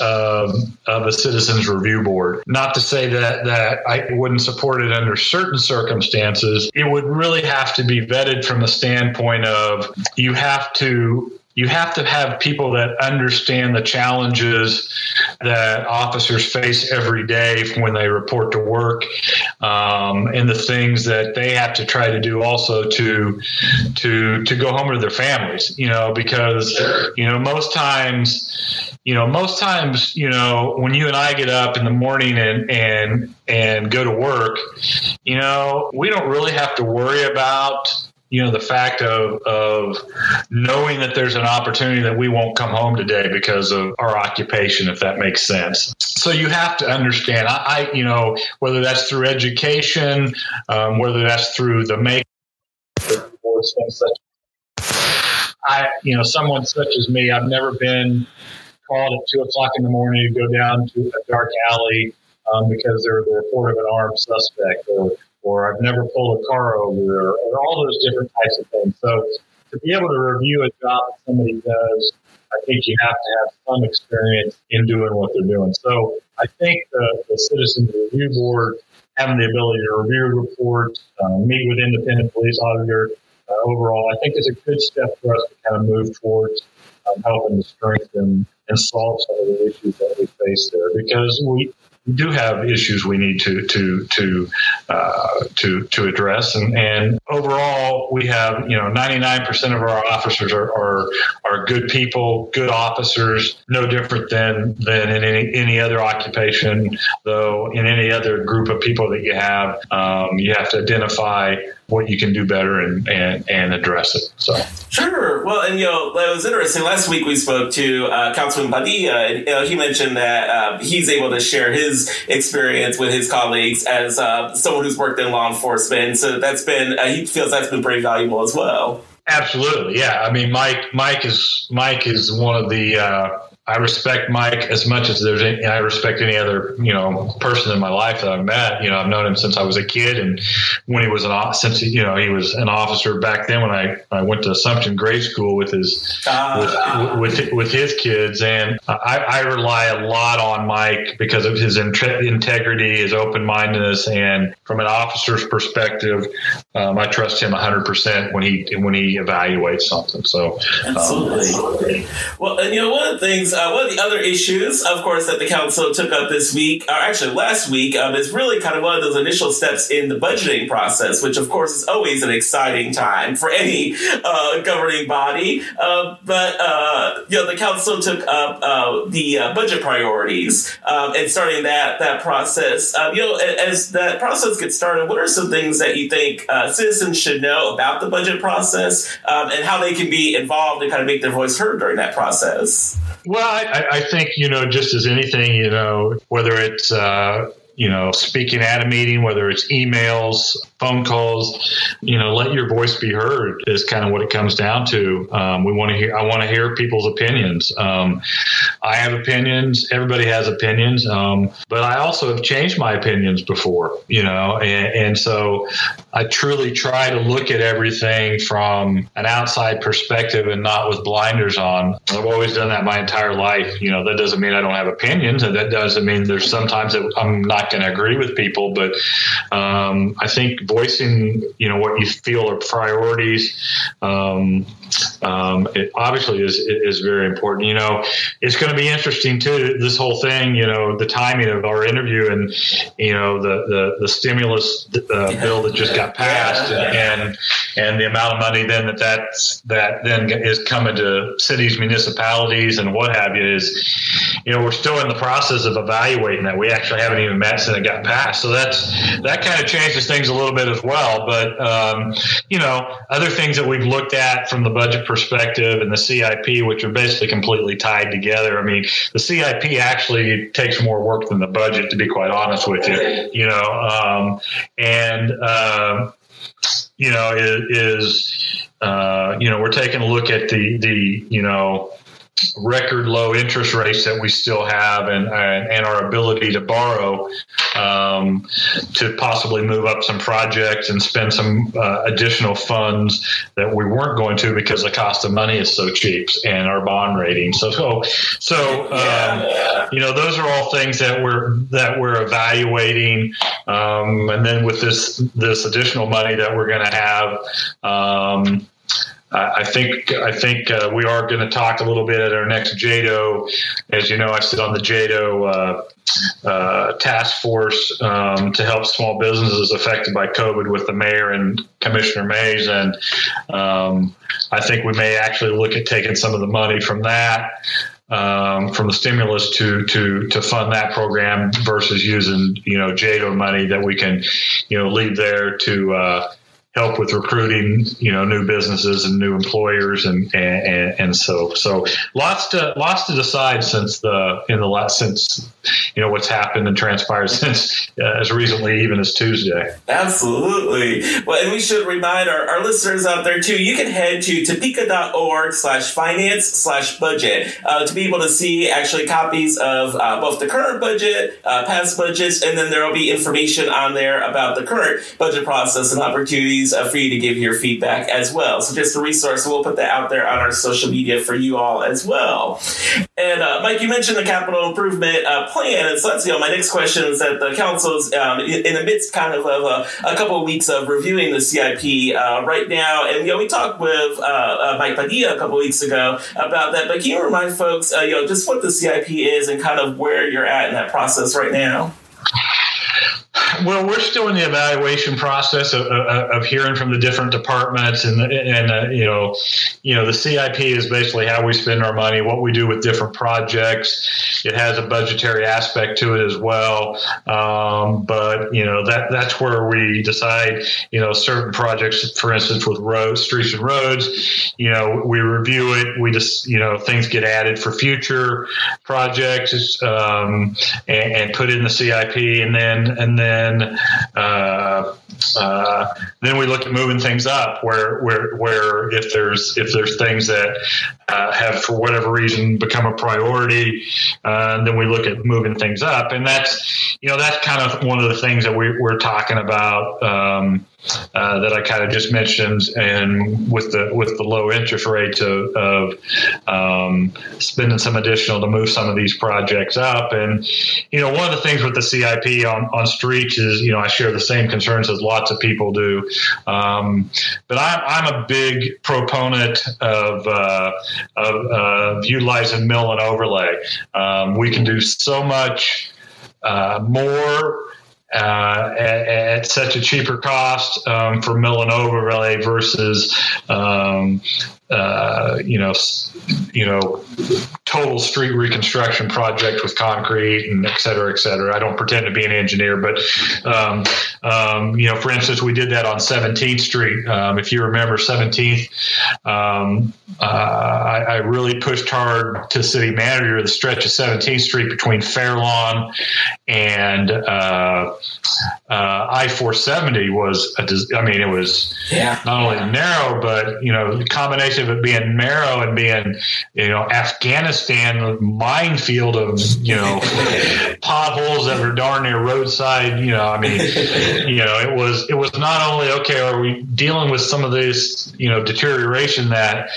of, of a citizens review board. Not to say that that I wouldn't support it under certain circumstances. It would really have to be vetted from the standpoint of you have to you have to have people that understand the challenges that officers face every day when they report to work um, and the things that they have to try to do also to to to go home to their families you know because you know most times you know most times you know when you and i get up in the morning and and and go to work you know we don't really have to worry about you know the fact of of knowing that there's an opportunity that we won't come home today because of our occupation if that makes sense. So you have to understand i, I you know whether that's through education um, whether that's through the make I, you know, someone such as me, I've never been called at two o'clock in the morning to go down to a dark alley um, because they're the report of an armed suspect, or or I've never pulled a car over, or, or all those different types of things. So to be able to review a job that somebody does, I think you have to have some experience in doing what they're doing. So I think the, the Citizens Review Board having the ability to review reports, uh, meet with independent police auditor, uh, overall, I think is a good step for us to kind of move towards um, helping to strengthen and solve some of the issues that we face there because we do have issues we need to to to uh, to to address, and, and overall, we have you know 99 percent of our officers are, are are good people, good officers, no different than than in any any other occupation. Though in any other group of people that you have, um, you have to identify what you can do better and, and, and address it. So sure. Well, and you know, it was interesting. Last week we spoke to uh, Councilman Padilla, and you know, he mentioned that uh, he's able to share his experience with his colleagues as uh, someone who's worked in law enforcement. So that's been uh, he feels that's been pretty valuable as well. Absolutely, yeah. I mean, Mike, Mike is Mike is one of the uh, I respect Mike as much as there's any, I respect any other you know person in my life that I've met. You know, I've known him since I was a kid, and when he was an since he, you know he was an officer back then when I, I went to Assumption Grade School with his uh, with, with, with his kids, and I, I rely a lot on Mike because of his integrity, his open mindedness, and from an officer's perspective, um, I trust him 100 percent when he when he evaluates something. So um, absolutely. Um, well, and you know one of the things uh, one of the other issues, of course, that the council took up this week, or actually last week, um, is really kind of one of those initial steps in the budgeting process, which, of course, is always an exciting time for any uh, governing body. Uh, but uh, you know, the council took up uh, the uh, budget priorities um, and starting that that process. Um, you know, as that process gets started, what are some things that you think citizens should know about the budget process um, and how they can be involved and kind of make their voice heard during that process? Well, I, I, think you know, just as anything, you know, whether it's uh, you know speaking at a meeting, whether it's emails, phone calls. You know, let your voice be heard is kind of what it comes down to. Um, we want to hear. I want to hear people's opinions. Um, I have opinions. Everybody has opinions, um, but I also have changed my opinions before. You know, and, and so I truly try to look at everything from an outside perspective and not with blinders on. I've always done that my entire life. You know, that doesn't mean I don't have opinions, and that doesn't mean there's sometimes that I'm not going to agree with people. But um, I think voicing, you know, what you feel are priorities, um, um, it obviously is is very important. You know, it's going to be interesting too. This whole thing, you know, the timing of our interview and you know the the, the stimulus uh, bill that just got passed and, and the amount of money then that that's that then is coming to cities, municipalities, and what have you is, you know, we're still in the process of evaluating that. We actually haven't even met since it got passed, so that's that kind of changes things a little bit as well. But um, you know, other things that we've looked at from the budget perspective and the CIP, which are basically completely tied together. I mean, the CIP actually takes more work than the budget, to be quite honest with you. You know, um, and uh, you know is, uh, you know we're taking a look at the the you know record low interest rates that we still have and, and, and our ability to borrow um, to possibly move up some projects and spend some uh, additional funds that we weren't going to because the cost of money is so cheap and our bond rating. So, so, so um, you know, those are all things that we're that we're evaluating. Um, and then with this this additional money that we're going to have um, I think I think uh, we are going to talk a little bit at our next JEDO. As you know, I sit on the JEDO uh, uh, task force um, to help small businesses affected by COVID with the mayor and Commissioner Mays, and um, I think we may actually look at taking some of the money from that. Um, from the stimulus to to to fund that program versus using you know JEDO money that we can you know leave there to uh, help with recruiting, you know, new businesses and new employers, and and, and so so lots to lots to decide since the in the last since you know what's happened and transpired since uh, as recently even as Tuesday. Absolutely. Well, and we should remind our, our listeners out there too. You can head to topeka.org slash finance slash budget uh, to be able to see actually copies of uh, both the current budget, uh, past budgets, and then there will be information on there about the current budget process and opportunities opportunities uh, for you to give your feedback as well. So just a resource. We'll put that out there on our social media for you all as well. And uh, Mike, you mentioned the capital improvement uh, plan, and so that's you know my next question is that the council's um, in the midst kind of of a, a couple of weeks of reviewing the CIP uh, right now, and you know we talked with uh, uh, Mike Padilla a couple of weeks ago about that. But can you remind folks, you know, just what the CIP is and kind of where you're at in that process right now? Well, we're still in the evaluation process of, of, of hearing from the different departments, and and uh, you know, you know, the CIP is basically how we spend our money, what we do with different projects. It has a budgetary aspect to it as well, um, but you know that that's where we decide. You know, certain projects, for instance, with roads, streets, and roads. You know, we review it. We just you know things get added for future projects um, and, and put in the CIP, and then and then then uh, uh, then we look at moving things up where where where if there's if there's things that uh, have for whatever reason become a priority, uh, then we look at moving things up, and that's you know that's kind of one of the things that we, are talking about. Um, uh, that I kind of just mentioned, and with the with the low interest rates of, of um, spending some additional to move some of these projects up, and you know one of the things with the CIP on on streets is you know I share the same concerns as lots of people do, um, but I'm I'm a big proponent of uh, of, of, utilizing mill and overlay. Um, we can do so much uh, more uh, at, at, such a cheaper cost um, for mill and overlay versus um, uh, you know, you know, total street reconstruction project with concrete and et cetera, et cetera. I don't pretend to be an engineer, but um, um, you know, for instance, we did that on 17th Street. Um, if you remember 17th, um, uh, I, I, really pushed hard to city manager the stretch of 17th Street between Fairlawn and uh, uh, I four seventy was a, I mean it was Yeah. not only narrow but you know the combination of it being narrow and being you know Afghanistan minefield of you know potholes that were darn near roadside you know I mean you know it was it was not only okay are we dealing with some of this you know deterioration that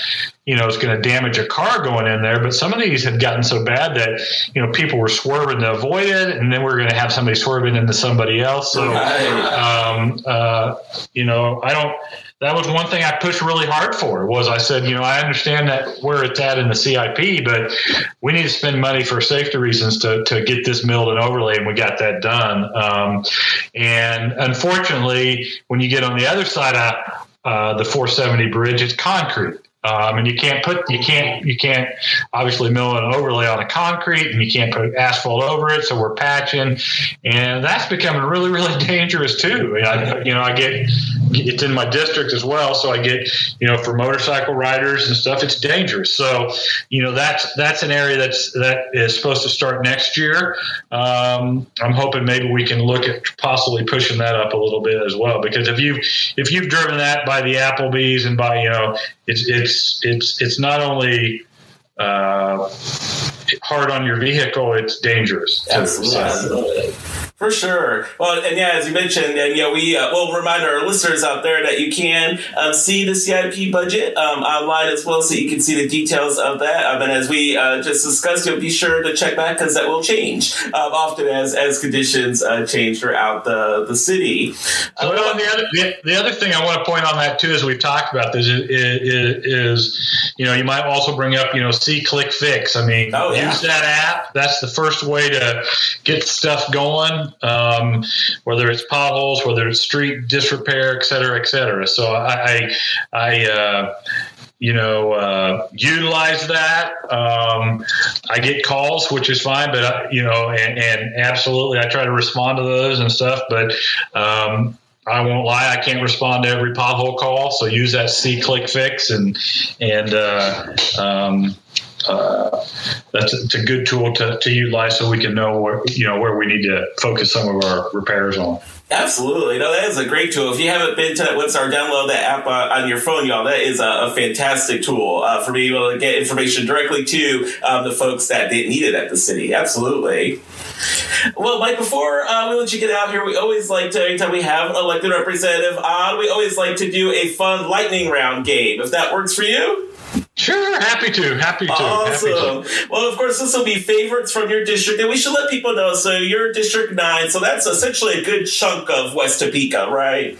you know is going to damage a car going in there but some of these had gotten so bad that you know people were swerving to avoid it and then we're going to have somebody swerving into somebody else. So um, uh, you know i don't that was one thing I pushed really hard for was I said, you know, I understand that where it's at in the CIP, but we need to spend money for safety reasons to, to get this milled and overlay, and we got that done. Um, and unfortunately, when you get on the other side of uh, the 470 bridge, it's concrete. Um, and you can't put you can't you can't obviously mill an overlay on a concrete and you can't put asphalt over it. So we're patching and that's becoming really really dangerous too. I, you know I get it's in my district as well. So I get you know for motorcycle riders and stuff it's dangerous. So you know that's that's an area that's that is supposed to start next year. Um, I'm hoping maybe we can look at possibly pushing that up a little bit as well. Because if you if you've driven that by the Applebee's and by you know it's it's it's it's not only uh, hard on your vehicle, it's dangerous. too. Absolutely. So- Absolutely. For sure. Well, and yeah, as you mentioned, and yeah, we uh, will remind our listeners out there that you can um, see the CIP budget um, online as well, so you can see the details of that. Um, and as we uh, just discussed, you'll be sure to check back because that will change um, often as as conditions uh, change throughout the the city. Well, the other, the, the other thing I want to point on that too, as we've talked about this, is, is, is you know you might also bring up you know SeeClickFix. I mean, Oh, yeah. use that app. That's the first way to get stuff going. Um, whether it's potholes, whether it's street disrepair, et cetera, et cetera. So I, I, I uh, you know, uh, utilize that. Um, I get calls, which is fine, but uh, you know, and, and absolutely, I try to respond to those and stuff. But um, I won't lie, I can't respond to every pothole call. So use that SeeClickFix, and and uh, um, uh, that's it's a good tool to, to utilize so we can know where you know where we need to focus some of our repairs on. Absolutely. No, that is a great tool. If you haven't been to website download that app uh, on your phone, y'all, that is a, a fantastic tool uh, for being able to get information directly to um, the folks that need it at the city. Absolutely. Well, Mike, before uh, we let you get out here, we always like to, anytime we have an elected representative on, we always like to do a fun lightning round game. If that works for you? Sure, happy to, happy to, happy Awesome. to. Well, of course, this will be favorites from your district, and we should let people know. So, you're District 9, so that's essentially a good chunk of West Topeka, right?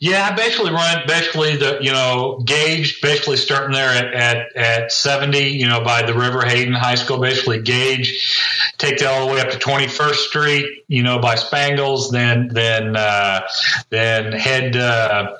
Yeah, I basically run basically the you know Gage basically starting there at, at, at seventy, you know, by the River Hayden High School, basically Gage, take that all the way up to Twenty First Street, you know, by Spangles, then then uh, then head uh,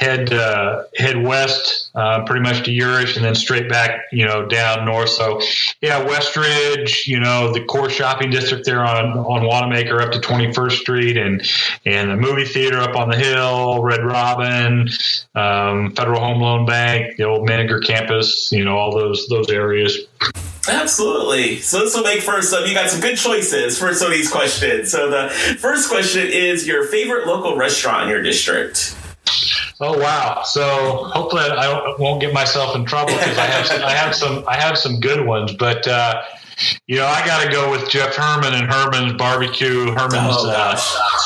head uh, head west, uh, pretty much to Urish, and then straight back, you know, down north. So, yeah, Westridge, you know, the core shopping district there on on Wanamaker up to Twenty First Street, and and the movie theater up on the hill, Red Robin, um, Federal Home Loan Bank, the old Menninger campus, you know, all those those areas. Absolutely. So this will make for some. You got some good choices for some of these questions. So the first question is your favorite local restaurant in your district. Oh wow! So hopefully I won't get myself in trouble because I have some, I have some I have some good ones, but uh, you know I got to go with Jeff Herman and Herman's Barbecue. Herman's, Oh, uh,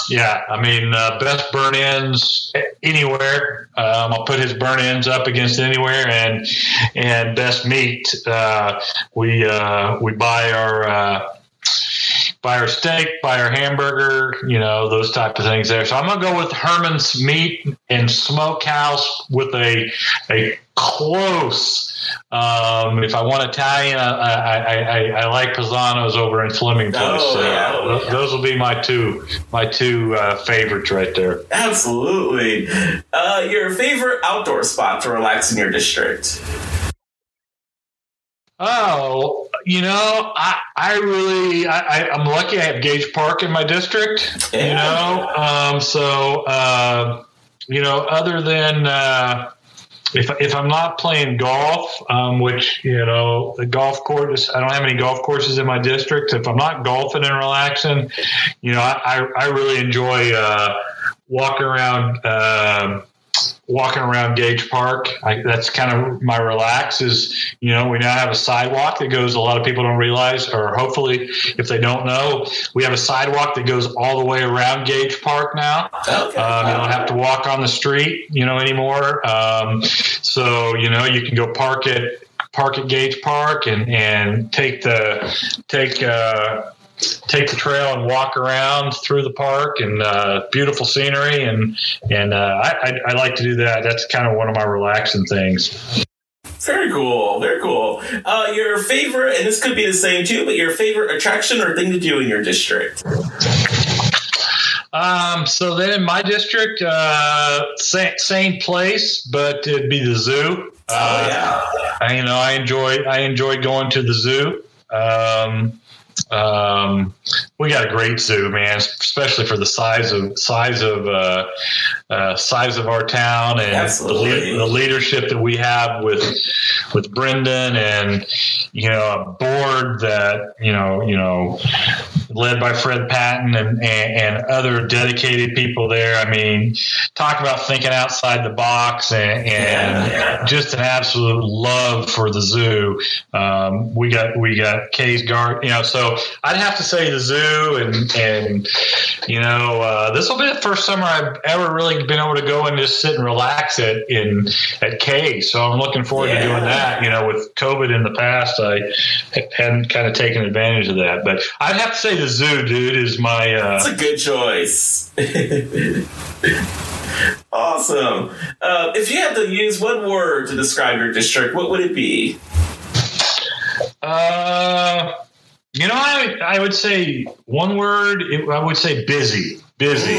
yeah, I mean uh, best burn ends anywhere. Um, I'll put his burn ends up against anywhere, and and best meat. Uh, we uh, we buy our. Buy our steak, buy our hamburger, you know, those type of things there. So I'm gonna go with Herman's Meat and Smokehouse with a a close. Um, if I want Italian, I, I, I, I, I like Pisano's over in Fleming Place. Oh, So yeah. Oh, yeah. Those will be my two my two uh, favorites right there. Absolutely. Uh, your favorite outdoor spot to relax in your district. Oh, you know, I, I really, I, I, I'm lucky. I have Gage Park in my district. You know, um, so uh, you know, other than uh, if if I'm not playing golf, um, which you know the golf course, I don't have any golf courses in my district. If I'm not golfing and relaxing, you know, I I really enjoy uh, walking around. Uh, walking around Gage Park. I, that's kind of my relax. Is you know we now have a sidewalk that goes. A lot of people don't realize, or hopefully, if they don't know, we have a sidewalk that goes all the way around Gage Park now. Okay. Um, you don't have to walk on the street, you know, anymore. Um, so you know you can go park at park at Gage Park and and take the take. Uh, take the trail and walk around through the park and uh, beautiful scenery and and uh, I, I, I, like to do that. That's kind of one of my relaxing things. Very cool, very cool. Uh, your favorite, and this could be the same too, but your favorite attraction or thing to do in your district? Um, so then in my district, uh, same, same place, but it'd be the zoo. Oh yeah. I, you know, I enjoy I enjoy going to the zoo. Um, um, we got a great zoo, man, especially for the size of size of uh, uh, size of our town and the, the, leadership that we have with with Brendan and you know a board that you know you know led by Fred Patton and, and, and other dedicated people there. I mean, talk about thinking outside the box and, and yeah. just an absolute love for the zoo. Um, we got we got Kay's Guard, you know. So I'd have to say the zoo and and you know uh, this will be the first summer I've ever really been able to go and just sit and relax at in at K. So I'm looking forward yeah. to doing that. You know, with COVID in the past, I hadn't kind of taken advantage of that. But I'd have to say the zoo, dude, is my. Uh, That's a good choice. awesome. Uh, if you had to use one word to describe your district, what would it be? Uh, you know, I I would say one word. I would say busy busy.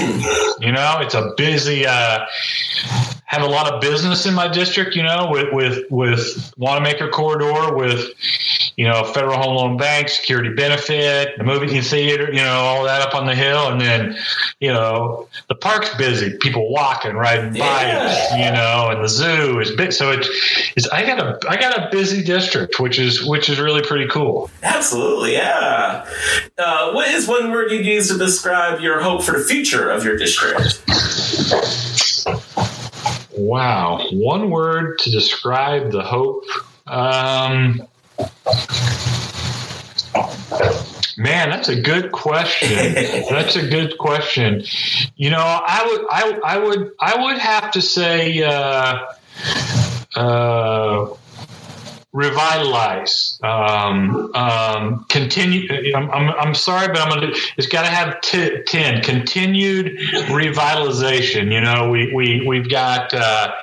You know, it's a busy. Uh, have a lot of business in my district. You know, with with with Wanamaker corridor, with you know Federal Home Loan Bank, Security Benefit, the movie theater. You know, all that up on the hill, and then you know the park's busy. People walking, riding yeah. bikes. You know, and the zoo is big. So it's, it's I got a I got a busy district, which is which is really pretty cool. Absolutely, yeah. Uh, what is one word you'd use to describe your hope for the future of your district? Wow, one word to describe the hope. Um, man, that's a good question. that's a good question. You know, I would, I, I would, I would have to say. Uh, uh, revitalize, um, um, continue. I'm, I'm, I'm, sorry, but I'm to, it's got to have t- 10 continued revitalization. You know, we, we, we've got, uh,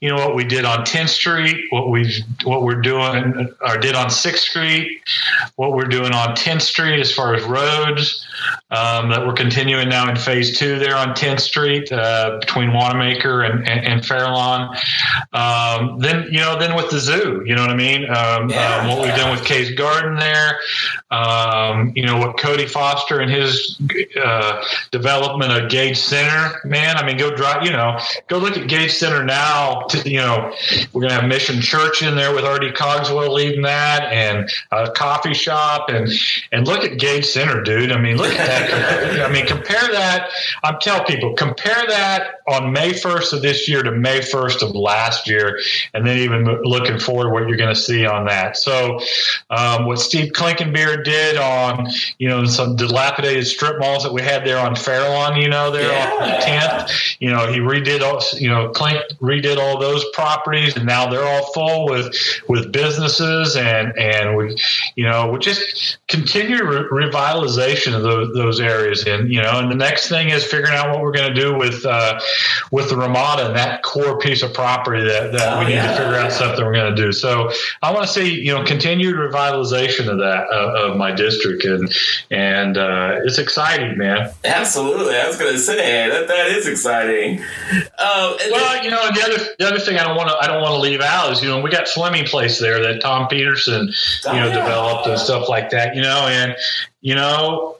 you know, what we did on 10th Street, what we, what we're doing or did on 6th Street, what we're doing on 10th Street as far as roads, um, that we're continuing now in phase two there on 10th Street, uh, between Wanamaker and, and, and Fairlawn. Um, then, you know, then with the zoo, you know what I mean? Um, yeah, um, what yeah. we've done with Kay's Garden there, um, you know, what Cody Foster and his uh, development of Gage Center, man. I mean, go drive, you know, go look at Gage Center now. To, you know, we're going to have Mission Church in there with R.D. Cogswell leading that and a coffee shop and, and look at Gage Center, dude. I mean, look at that. I mean, compare that. I'm telling people, compare that on May 1st of this year to May 1st of last year. And then even looking forward what you're going to see on that. So, um, what Steve Klinkenbeard did on, you know, some dilapidated strip malls that we had there on Fairlawn, you know, there yeah. on the 10th, you know, he redid all, you know, Klink redid all those properties and now they're all full with, with businesses and, and we, you know, we just continue re- revitalization of those, those areas. And, you know, and the next thing is figuring out what we're going to do with, uh, with the Ramada and that core piece of property that, that oh, we need yeah. to figure out stuff that we're going to do. So I want to see, you know, continued revitalization of that uh, of my district, and and uh, it's exciting, man. Absolutely, I was going to say that that is exciting. Uh, well, you know, the other the other thing I don't want to I don't want to leave out is you know we got Fleming Place there that Tom Peterson you know oh, yeah. developed and stuff like that, you know, and you know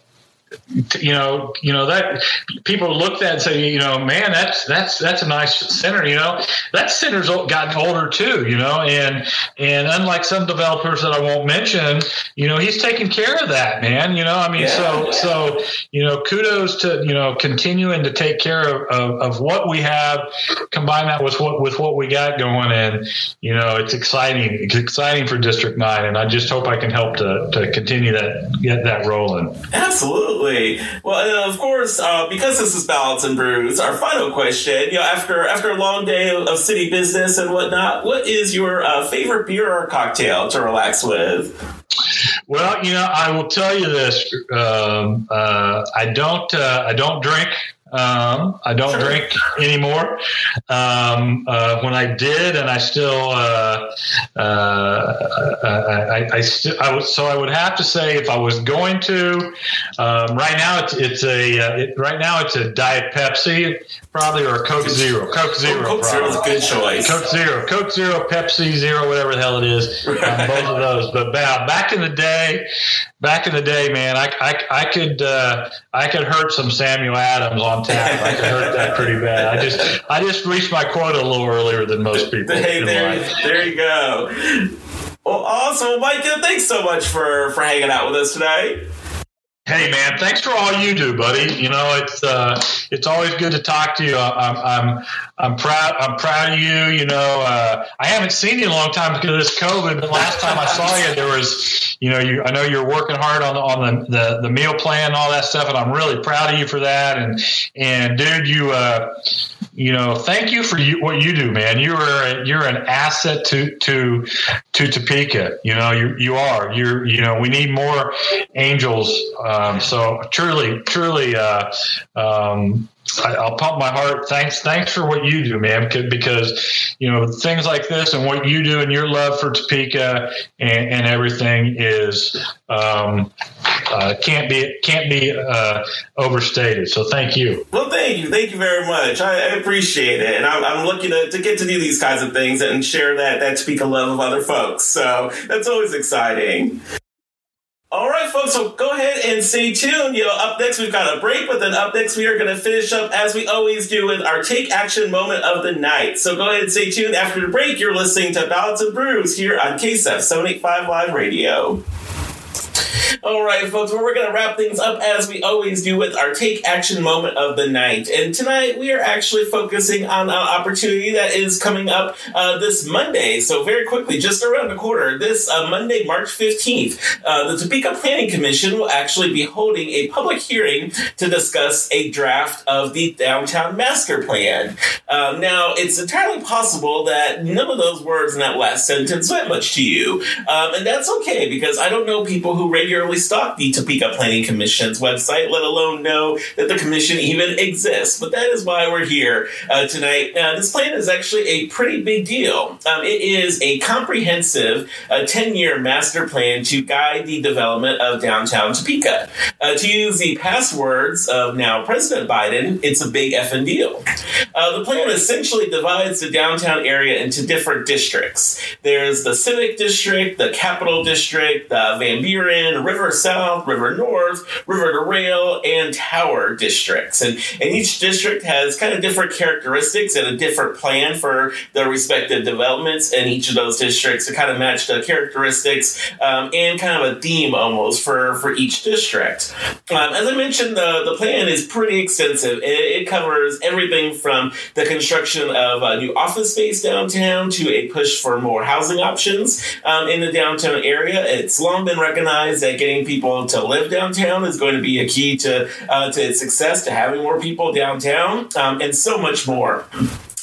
you know, you know that people look at that and say, you know, man, that's that's that's a nice center. You know, that center's gotten older too. You know, and and unlike some developers that I won't mention, you know, he's taking care of that, man. You know, I mean, yeah. so so you know, kudos to you know continuing to take care of, of, of what we have, combine that with what with what we got going, and you know, it's exciting. It's exciting for District Nine, and I just hope I can help to to continue that get that rolling. Absolutely. Well, of course, uh, because this is Ballots and Brews, our final question. You know, after after a long day of, city business and whatnot, what is your uh, favorite beer or cocktail to relax with? Well, you know, I will tell you this: um, uh, I don't, uh, I don't drink um, I don't drink anymore. Um, uh, when I did, and I still, uh, uh, I, I, still, I was, so I would have to say if I was going to, um, right now it's, it's a, uh, it, right now it's a Diet Pepsi, probably, or a Coke Zero. Coke Zero, Coke Zero is a good choice. Coke Zero, Coke Zero, Pepsi Zero, whatever the hell it is. Um, both of those. But back in the day, back in the day, man, I, I, I could uh, I could hurt some Samuel Adams on tap. I could hurt that pretty bad. I just I just reached my quota a little earlier than most people. Hey, there, there you go. Well, awesome, Mike. Thanks so much for for hanging out with us today. Hey man, thanks for all you do, buddy. You know it's uh, it's always good to talk to you. I'm I'm I'm proud I'm proud of you. You know uh, I haven't seen you in a long time because of this COVID. But last time I saw you, there was you know you I know you're working hard on the on the, the, the meal plan and all that stuff, and I'm really proud of you for that. And and dude, you uh, you know, thank you for you, what you do, man. You are you're an asset to to to Topeka. You know, you you are. You're you know, we need more angels. Um, so truly, truly, uh, um, I, will pump my heart. Thanks, thanks for what you do, man. Because you know things like this and what you do and your love for Topeka and, and everything is um, uh, can't be can't be uh, overstated. So thank you. Well, thank you, thank you very much. I, I appreciate it, and I'm, I'm looking to, to get to do these kinds of things and share that that Topeka love of other folks. So that's always exciting. All right, folks, so go ahead and stay tuned. You know, up next we've got a break, but then up next we are going to finish up as we always do with our take action moment of the night. So go ahead and stay tuned. After the break, you're listening to Ballots and Brews here on KSEF 785 Live Radio. All right, folks, well, we're going to wrap things up as we always do with our take action moment of the night. And tonight we are actually focusing on an opportunity that is coming up uh, this Monday. So, very quickly, just around the corner, this uh, Monday, March 15th, uh, the Topeka Planning Commission will actually be holding a public hearing to discuss a draft of the downtown master plan. Um, now, it's entirely possible that none of those words in that last sentence meant much to you. Um, and that's okay because I don't know people who regularly stalk the Topeka Planning Commission's website, let alone know that the commission even exists. But that is why we're here uh, tonight. Uh, this plan is actually a pretty big deal. Um, it is a comprehensive 10 uh, year master plan to guide the development of downtown Topeka. Uh, to use the passwords of now President Biden, it's a big effing deal. Uh, the plan essentially divides the downtown area into different districts. There's the Civic District, the Capital District, the Van Buren, River South, River North, River to Rail, and Tower districts. And, and each district has kind of different characteristics and a different plan for the respective developments in each of those districts to kind of match the characteristics um, and kind of a theme almost for, for each district. Um, as I mentioned, the, the plan is pretty extensive. It, it covers everything from the construction of a new office space downtown to a push for more housing options um, in the downtown area. It's long been recognized that getting people to live downtown is going to be a key to uh, to success, to having more people downtown, um, and so much more.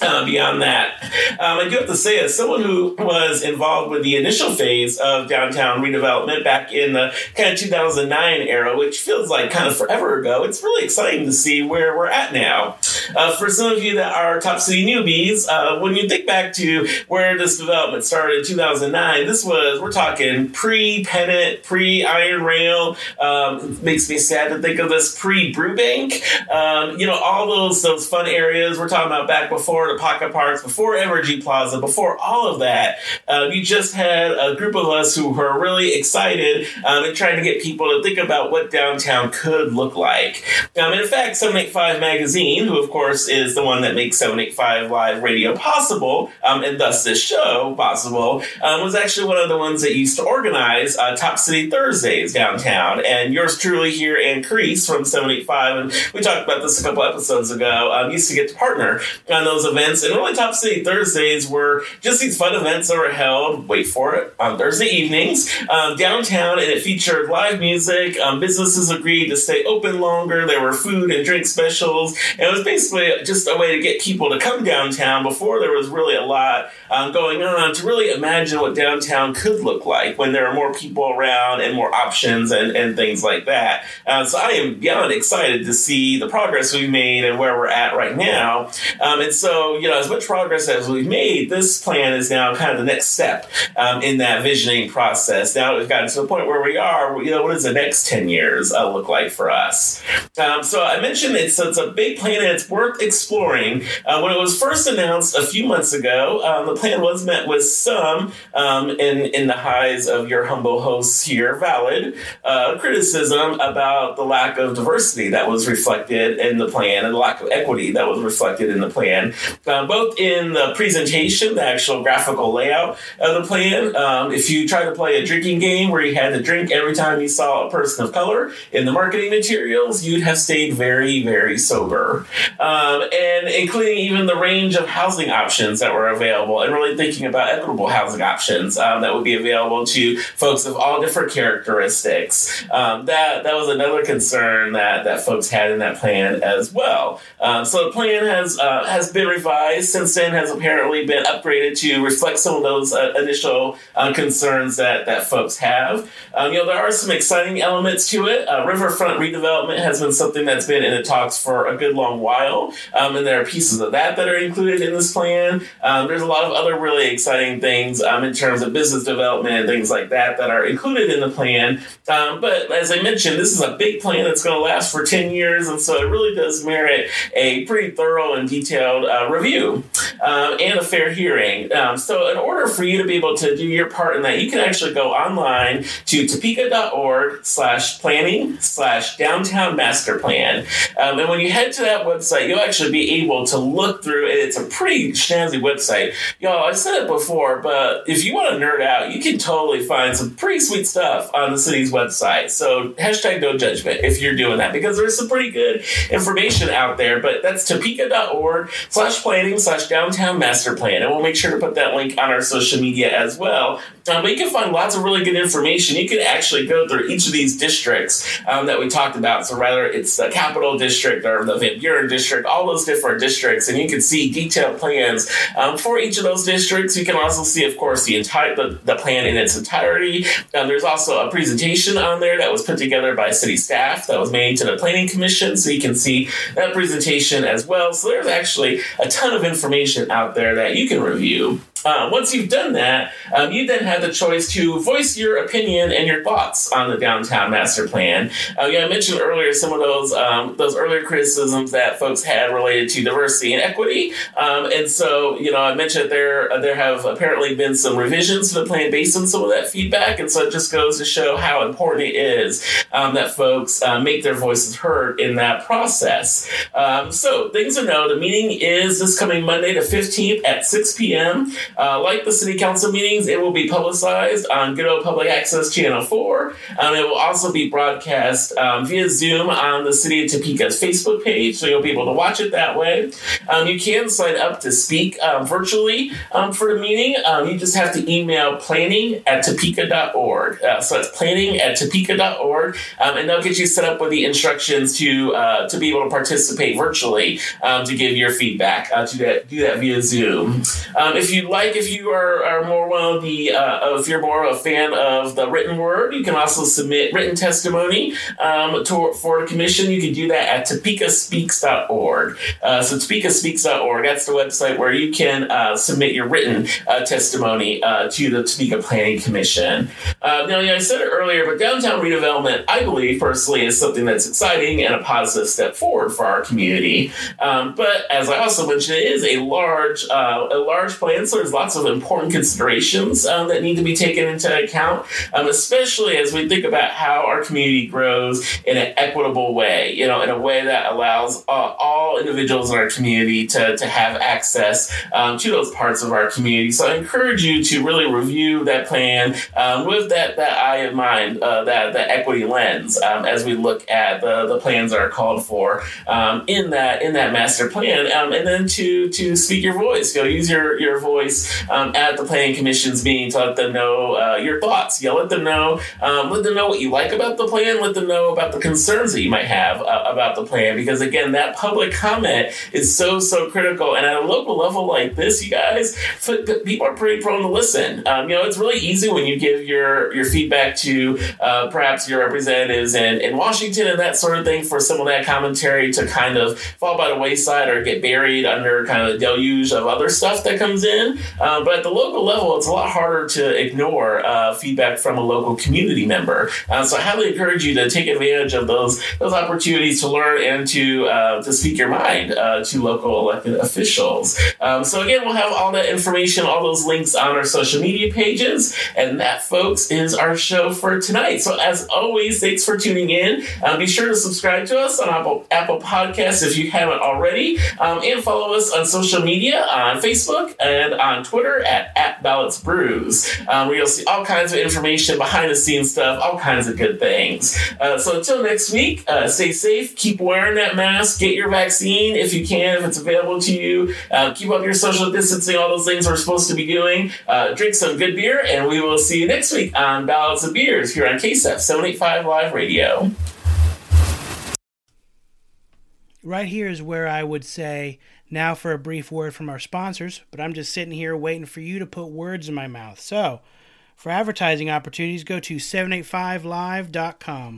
Uh, beyond that, um, I do have to say, as someone who was involved with the initial phase of downtown redevelopment back in the kind of 2009 era, which feels like kind of forever ago, it's really exciting to see where we're at now. Uh, for some of you that are top city newbies, uh, when you think back to where this development started in 2009, this was, we're talking pre Pennant, pre Iron Rail. Um, makes me sad to think of this pre Brewbank. Um, you know, all those, those fun areas we're talking about back before the Pocket Parks, before Evergy Plaza, before all of that, uh, you just had a group of us who were really excited um, and trying to get people to think about what downtown could look like. Um, in fact, 785 Magazine, who of course is the one that makes 785 Live Radio possible, um, and thus this show possible, um, was actually one of the ones that used to organize uh, Top City Thursdays downtown. And yours truly here and Crease from 785, and we talked about this a couple episodes ago, um, used to get to partner on those events. And really, Top City Thursdays were just these fun events that were held, wait for it, on Thursday evenings um, downtown, and it featured live music. Um, businesses agreed to stay open longer. There were food and drink specials. And it was basically just a way to get people to come downtown before there was really a lot um, going on to really imagine what downtown could look like when there are more people around and more options and, and things like that. Uh, so I am beyond excited to see the progress we've made and where we're at right now. Um, and so, you know, as much progress as we've made, this plan is now kind of the next step um, in that visioning process. Now we've gotten to the point where we are, you know, what does the next 10 years uh, look like for us? Um, so I mentioned it's, it's a big plan and it's worth exploring. Uh, when it was first announced a few months ago, um, the plan was met with some, um, in, in the highs of your humble hosts here, valid uh, criticism about the lack of diversity that was reflected in the plan and the lack of equity that was reflected in the plan, uh, both in the presentation, the actual graphical layout of the plan. Um, if you try to play a drinking game where you had to drink every time you saw a person of color in the marketing materials, you'd have stayed very, very sober. Um, and including even the range of housing options that were available and really thinking about equitable housing options um, that would be available to folks of all different characteristics. Um, that that was another concern that, that folks had in that plan as well. Um, so the plan has uh, has been revised since then, has apparently been upgraded to reflect some of those uh, initial uh, concerns that, that folks have. Um, you know, there are some exciting elements to it. Uh, riverfront redevelopment has been something that's been in the talks for a good long while, um, and there are pieces of that that are included in this plan. Um, there's a lot of other really exciting things um, in terms of business development and things like that that are included in the plan. Um, but as I mentioned, this is a big plan that's going to last for 10 years, and so it really does merit a pretty thorough and detailed uh, review um, and a fair hearing. Um, so, in order for you to be able to do your part in that, you can actually go online to topeka.org slash planning slash downtown master plan. Um, and when you head to that website, you'll actually be able to look through it. It's a pretty snazzy website. Y'all, I said it before, but if you want to nerd out, you can totally find some pretty sweet stuff on the city's website. So, hashtag no judgment if you're doing that because there's some pretty good information out there. But that's topeka.org slash planning slash downtown master plan. And we'll make sure to put that link on our social media as well. Um, but you can find lots of really good information. You can actually go through each of these districts um, that we talked about. So whether it's the Capital District or the Van Buren District, all those different districts, and you can see detailed plans um, for each of those districts. You can also see, of course, the entire the, the plan in its entirety. Um, there's also a presentation on there that was put together by city staff that was made to the Planning Commission, so you can see that presentation as well. So there's actually a ton of information out there that you can review. Uh, once you've done that, um, you then have the choice to voice your opinion and your thoughts on the downtown master plan. Uh, yeah, I mentioned earlier some of those um, those earlier criticisms that folks had related to diversity and equity, um, and so you know I mentioned there uh, there have apparently been some revisions to the plan based on some of that feedback, and so it just goes to show how important it is um, that folks uh, make their voices heard in that process. Um, so things to know: the meeting is this coming Monday, the fifteenth at six p.m. Uh, like the city council meetings, it will be publicized on good old public access channel 4. Um, it will also be broadcast um, via Zoom on the City of Topeka's Facebook page, so you'll be able to watch it that way. Um, you can sign up to speak um, virtually um, for the meeting. Um, you just have to email planning at topeka.org. Uh, so it's planning at topeka.org, and they'll get you set up with the instructions to uh, to be able to participate virtually to give your feedback. Uh, to that, do that via Zoom. if you'd like like, if you are, are more one of the, uh, if you're more a fan of the written word, you can also submit written testimony um, to, for the commission. You can do that at topekaspeaks.org. Uh, so topekaspeaks.org, that's the website where you can uh, submit your written uh, testimony uh, to the Topeka Planning Commission. Uh, now, I said it earlier, but downtown redevelopment, I believe personally, is something that's exciting and a positive step forward for our community. Um, but as I also mentioned, it is a large, a large plan, so there's lots of important considerations um, that need to be taken into account, um, especially as we think about how our community grows in an equitable way. You know, in a way that allows uh, all individuals in our community to, to have access um, to those parts of our community. So I encourage you to really review that plan um, with that that eye in mind, uh, that the equity lens, um, as we look at the, the plans that are called for um, in that in that master plan, and then to to speak your voice. You know, use your your voice um, at the planning commission's meeting to let them know uh, your thoughts. Know, let them know um, let them know what you like about the plan. Let them know about the concerns that you might have uh, about the plan, because again, that public comment is so so critical. And at a local level like this, you guys, people are pretty prone to listen. Um, you know, it's really easy when you give your your feedback to uh, perhaps your representatives in, in Washington and that sort of thing for some of that commentary to kind of fall by the wayside or get buried under kind of the deluge of other stuff that comes in. Uh, but at the local level, it's a lot harder to ignore uh, feedback from a local community member. Uh, so I highly encourage you to take advantage of those those opportunities to learn and to uh, to speak your mind uh, to local elected officials. Um, so again, we'll have all that information, all those links on our social media pages, and that, folks, is our show for tonight. So as always, thanks for tuning in. Um, be sure to subscribe to us on Apple Apple Podcasts if you haven't already, um, and follow us on social media on Facebook and on Twitter at at Ballots Brews, um, where you'll see all kinds of information, behind the scenes stuff, all kinds of good things. Uh, so until next week, uh, stay safe, keep wearing that mask, get your vaccine if you can, if it's available to you. Uh, keep up your social distancing, all those things we're supposed to be doing. Uh, drink some good beer, and we will see you next week on Ballots of Beers here on KSEF 785 Live Radio. Right here is where I would say, now for a brief word from our sponsors, but I'm just sitting here waiting for you to put words in my mouth. So, for advertising opportunities, go to 785live.com.